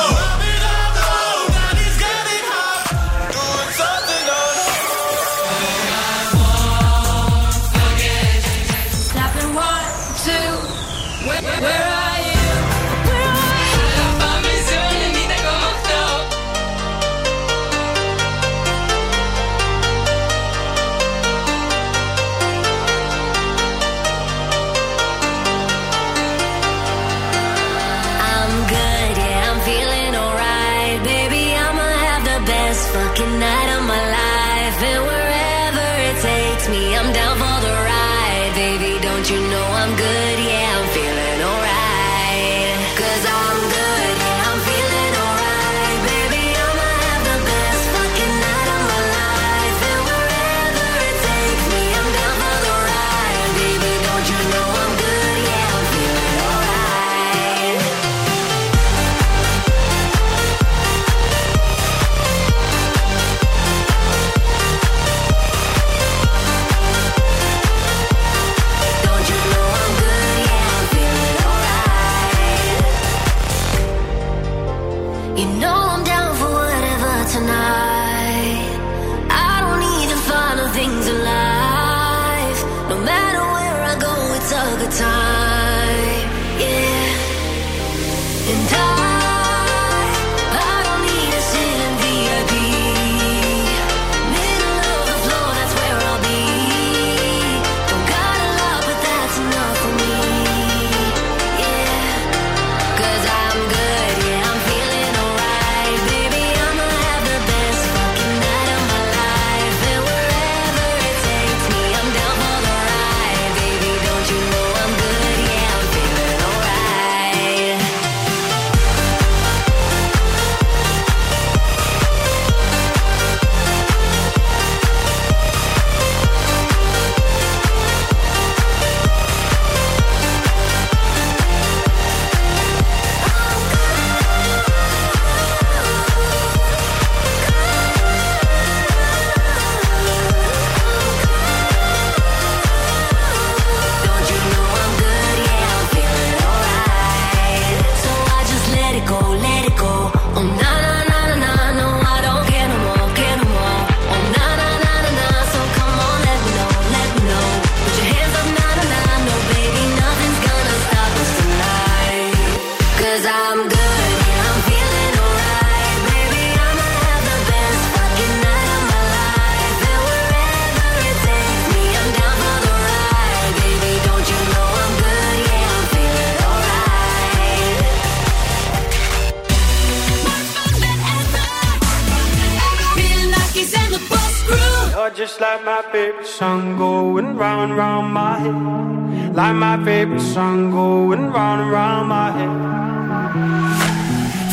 Favorite song going round and round my head.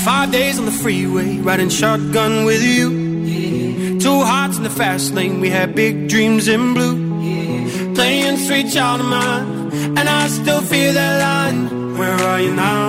Five days on the freeway, riding shotgun with you. Two hearts in the fast lane, we had big dreams in blue. Playing sweet child of mine, and I still feel that line. Where are you now?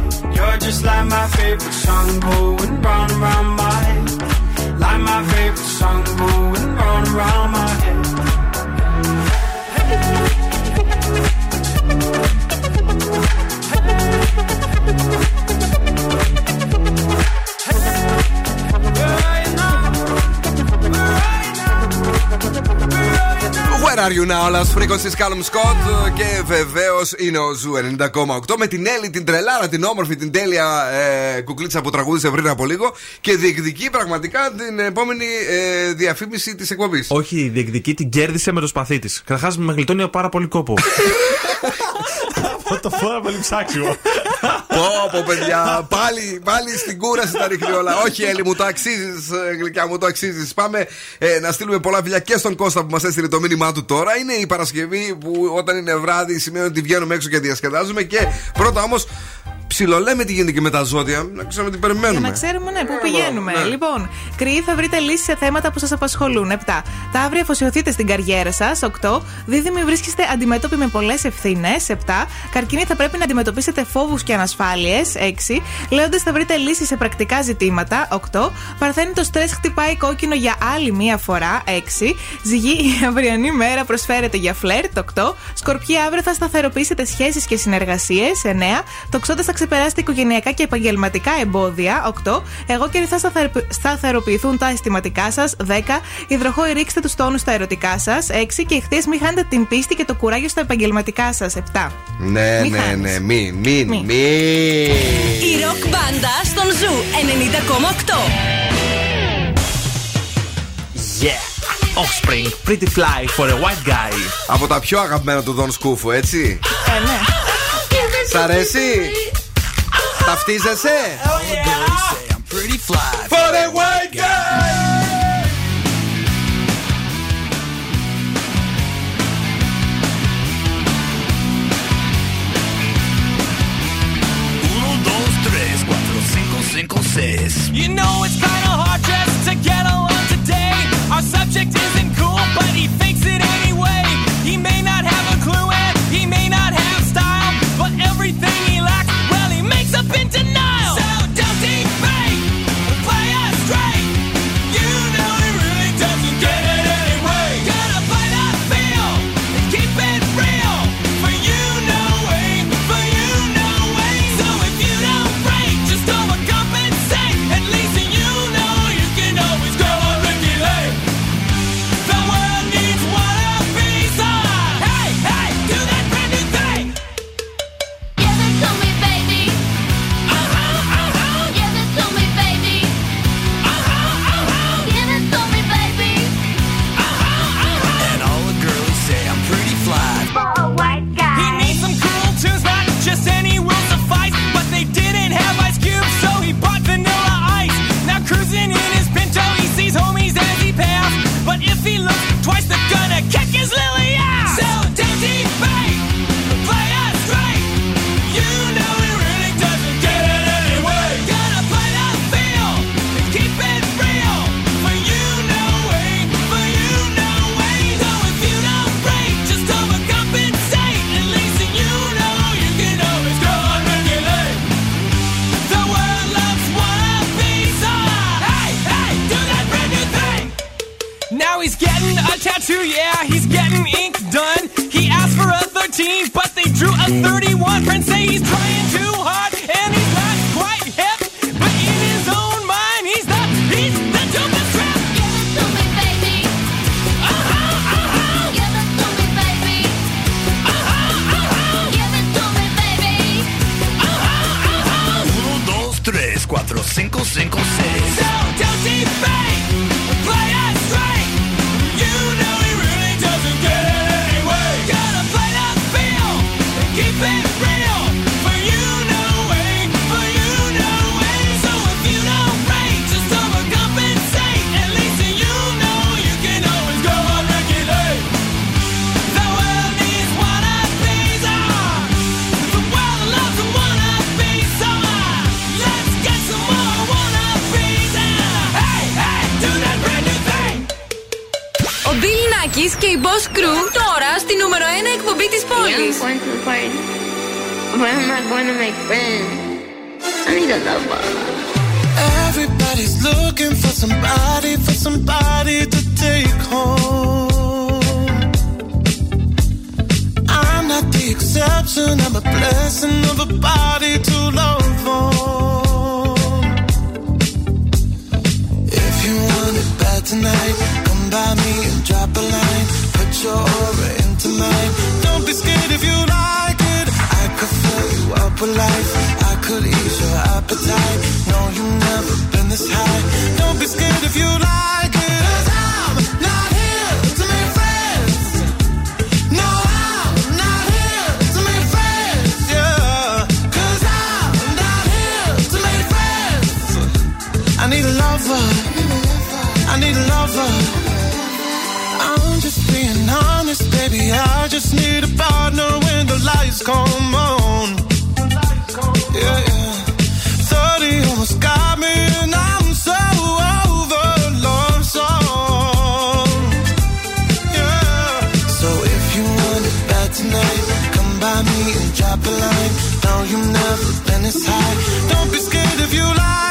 You're just like my favorite song going round and my head. Like my favorite song going round and my head. Where are you now, Last Frequencies, Callum Scott. Και βεβαίως είναι ο Ζου 90,8 με την Έλλη, την τρελάρα, την όμορφη, την τέλεια ε, κουκλίτσα που τραγούδισε πριν από λίγο και διεκδικεί πραγματικά την επόμενη ε, διαφήμιση της εκπομπής. Όχι, διεκδική την κέρδισε με το σπαθί της. Καταρχάς με γλιτώνει πάρα πολύ κόπο. [LAUGHS] το φορά πολύ ψάξιμο. Πω, πω, παιδιά, πάλι, πάλι στην κούραση τα ρίχνει όλα. Όχι, Έλλη, μου το αξίζεις, γλυκιά μου το αξίζεις. Πάμε ε, να στείλουμε πολλά φιλιά και στον Κώστα που μας έστειλε το μήνυμά του τώρα. Είναι η Παρασκευή που όταν είναι βράδυ σημαίνει ότι βγαίνουμε έξω και διασκεδάζουμε. Και πρώτα όμως ψιλολέμε τι γίνεται και με τα ζώδια. Να ξέρουμε τι Για περιμένουμε. να ξέρουμε, ναι, πού Έλα, πηγαίνουμε. ναι. Λοιπόν, κρυοί θα βρείτε λύσεις σε θέματα που σας απασχολούν. 7. Ταύροι αφοσιωθείτε στην καριέρα σας. 8. Δίδυμοι βρίσκεστε αντιμέτωποι με πολλές ευθύνες. 7. Καρκίνοι θα πρέπει να αντιμετωπίσετε φόβους και ανασφάλειες. 6. Λέοντες θα βρείτε λύσεις σε πρακτικά ζητήματα. 8. Παρθένει το στρες χτυπάει κόκκινο για άλλη μία φορά. 6. Ζυγή η αυριανή μέρα προσφέρεται για φλερτ. 8. Σκορπιοί αύριο θα σταθεροποιήσετε σχέσεις και συνεργασίες. 9. Τοξότες θα ξεπεράσετε οικογενειακά και επαγγελματικά εμπόδια. 8. Αιγόκεροι θα σταθερ- σταθεροποιηθούν τα αισθηματικά σας. 10. Υδροχόοι ρίξτε τους τόνους στα ερωτικά σας. 6. Ιχθύες μην χάνετε την πίστη και το κουράγιο στα επαγγελματικά σας. 7. Ναι, Μη ναι, χάνεις. ναι, μην, μην, Μη. μην. Η ροκ μπάντα στον Zoo 90,8. Yeah! Offspring, pretty fly for a white guy. Από τα πιο αγαπημένα του Δον Σκούφου, έτσι. Ε, ναι. Σ' αρέσει; Ταυτίζεσαι? Pretty fly. For a white guy! Uno, dos, tres, cuatro, cinco, cinco, seis. You know it's kinda hard just to get along today. Our subject isn't cool, but he fakes Tonight, come by me and drop a line. No, you've never been this high. Don't be scared if you like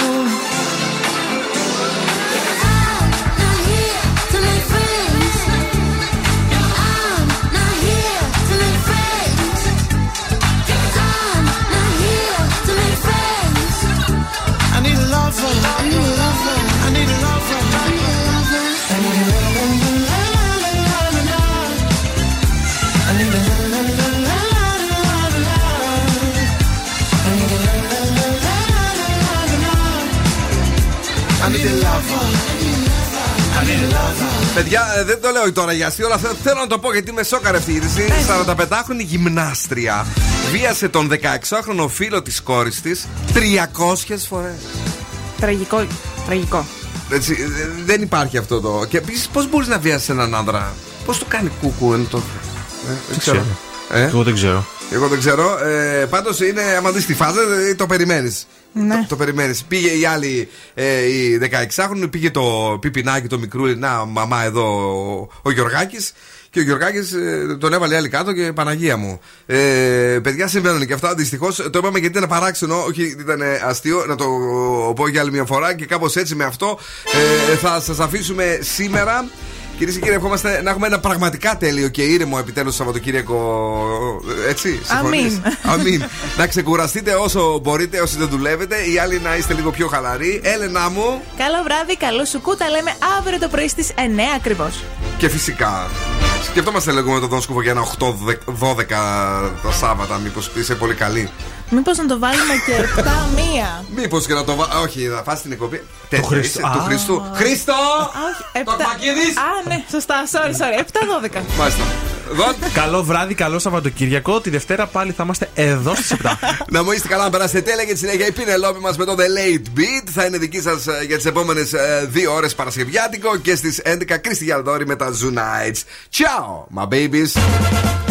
Παιδιά, ε, δεν το λέω τώρα για αστείο, αλλά θε- θέλω να το πω γιατί με σόκαρε αυτή η είδηση. 45χρονη γυμνάστρια βίασε τον 16χρονο φίλο της κόρης της 300 φορές. Τραγικό. Τραγικό. Έτσι, ε, δεν υπάρχει αυτό το. Και επίσης, πώς μπορείς να βιάσεις έναν άντρα, Πώς το κάνει κούκου εν το. Ε, δεν ξέρω. Ε; Εγώ δεν ξέρω. Εγώ δεν ξέρω. Ε, Πάντως είναι, άμα δεις τη φάζα, ε, το περιμένεις. Ναι. Το, το περιμένεις. Πήγε η άλλη, ε, η 16χρονη, πήγε το πιπινάκι το μικρούλι. Να, μαμά εδώ ο, ο Γιωργάκης. Και ο Γιωργάκης τον έβαλε άλλη κάτω και Παναγία μου. Ε, παιδιά συμβαίνουν και αυτά. Δυστυχώς το είπαμε γιατί ήταν παράξενο, όχι ήταν ε, αστείο. Να το πω για άλλη μια φορά και κάπως έτσι με αυτό ε, θα σας αφήσουμε σήμερα. Κυρίες και κύριοι, ευχόμαστε να έχουμε ένα πραγματικά τέλειο και ήρεμο επιτέλους Σαββατοκύριακο. Έτσι, συμφωνείς; Αμήν. Αμήν. να ξεκουραστείτε όσο μπορείτε, όσοι δεν δουλεύετε. Οι άλλοι να είστε λίγο πιο χαλαροί. Έλενα μου. Καλό βράδυ, καλό σου κούτα. Λέμε αύριο το πρωί στις 9 ακριβώς. Και φυσικά. Σκεφτόμαστε λίγο με τον Δόν Σκούφο για ένα 8-12 τα Σάββατα. Μήπως είσαι πολύ καλή. Μήπως να το βάλουμε και 7 μία; Μήπως και να το βάλω. Όχι, θα φας την εκπομπή. Τέτοια Χριστού. είσαι, Του Α. Χριστού. Χριστό! Όχι, 7. Τοκμακίδης. Α, ναι, σωστά. Sorry, sorry. 7-12. Μάλιστα. Δον. Καλό βράδυ, καλό Σαββατοκύριακο. Τη Δευτέρα πάλι θα είμαστε εδώ στις 7. Να μου είστε καλά να περάσετε τέλεια και τη συνέχεια η Πινελόπη μας με το The Late Beat. Θα είναι δική σας για τις επόμενες δύο ώρες Παρασκευιάτικο και στις 11 Κρίστη Γιαλδόρη με τα Zoo Nights. Ciao, my babies.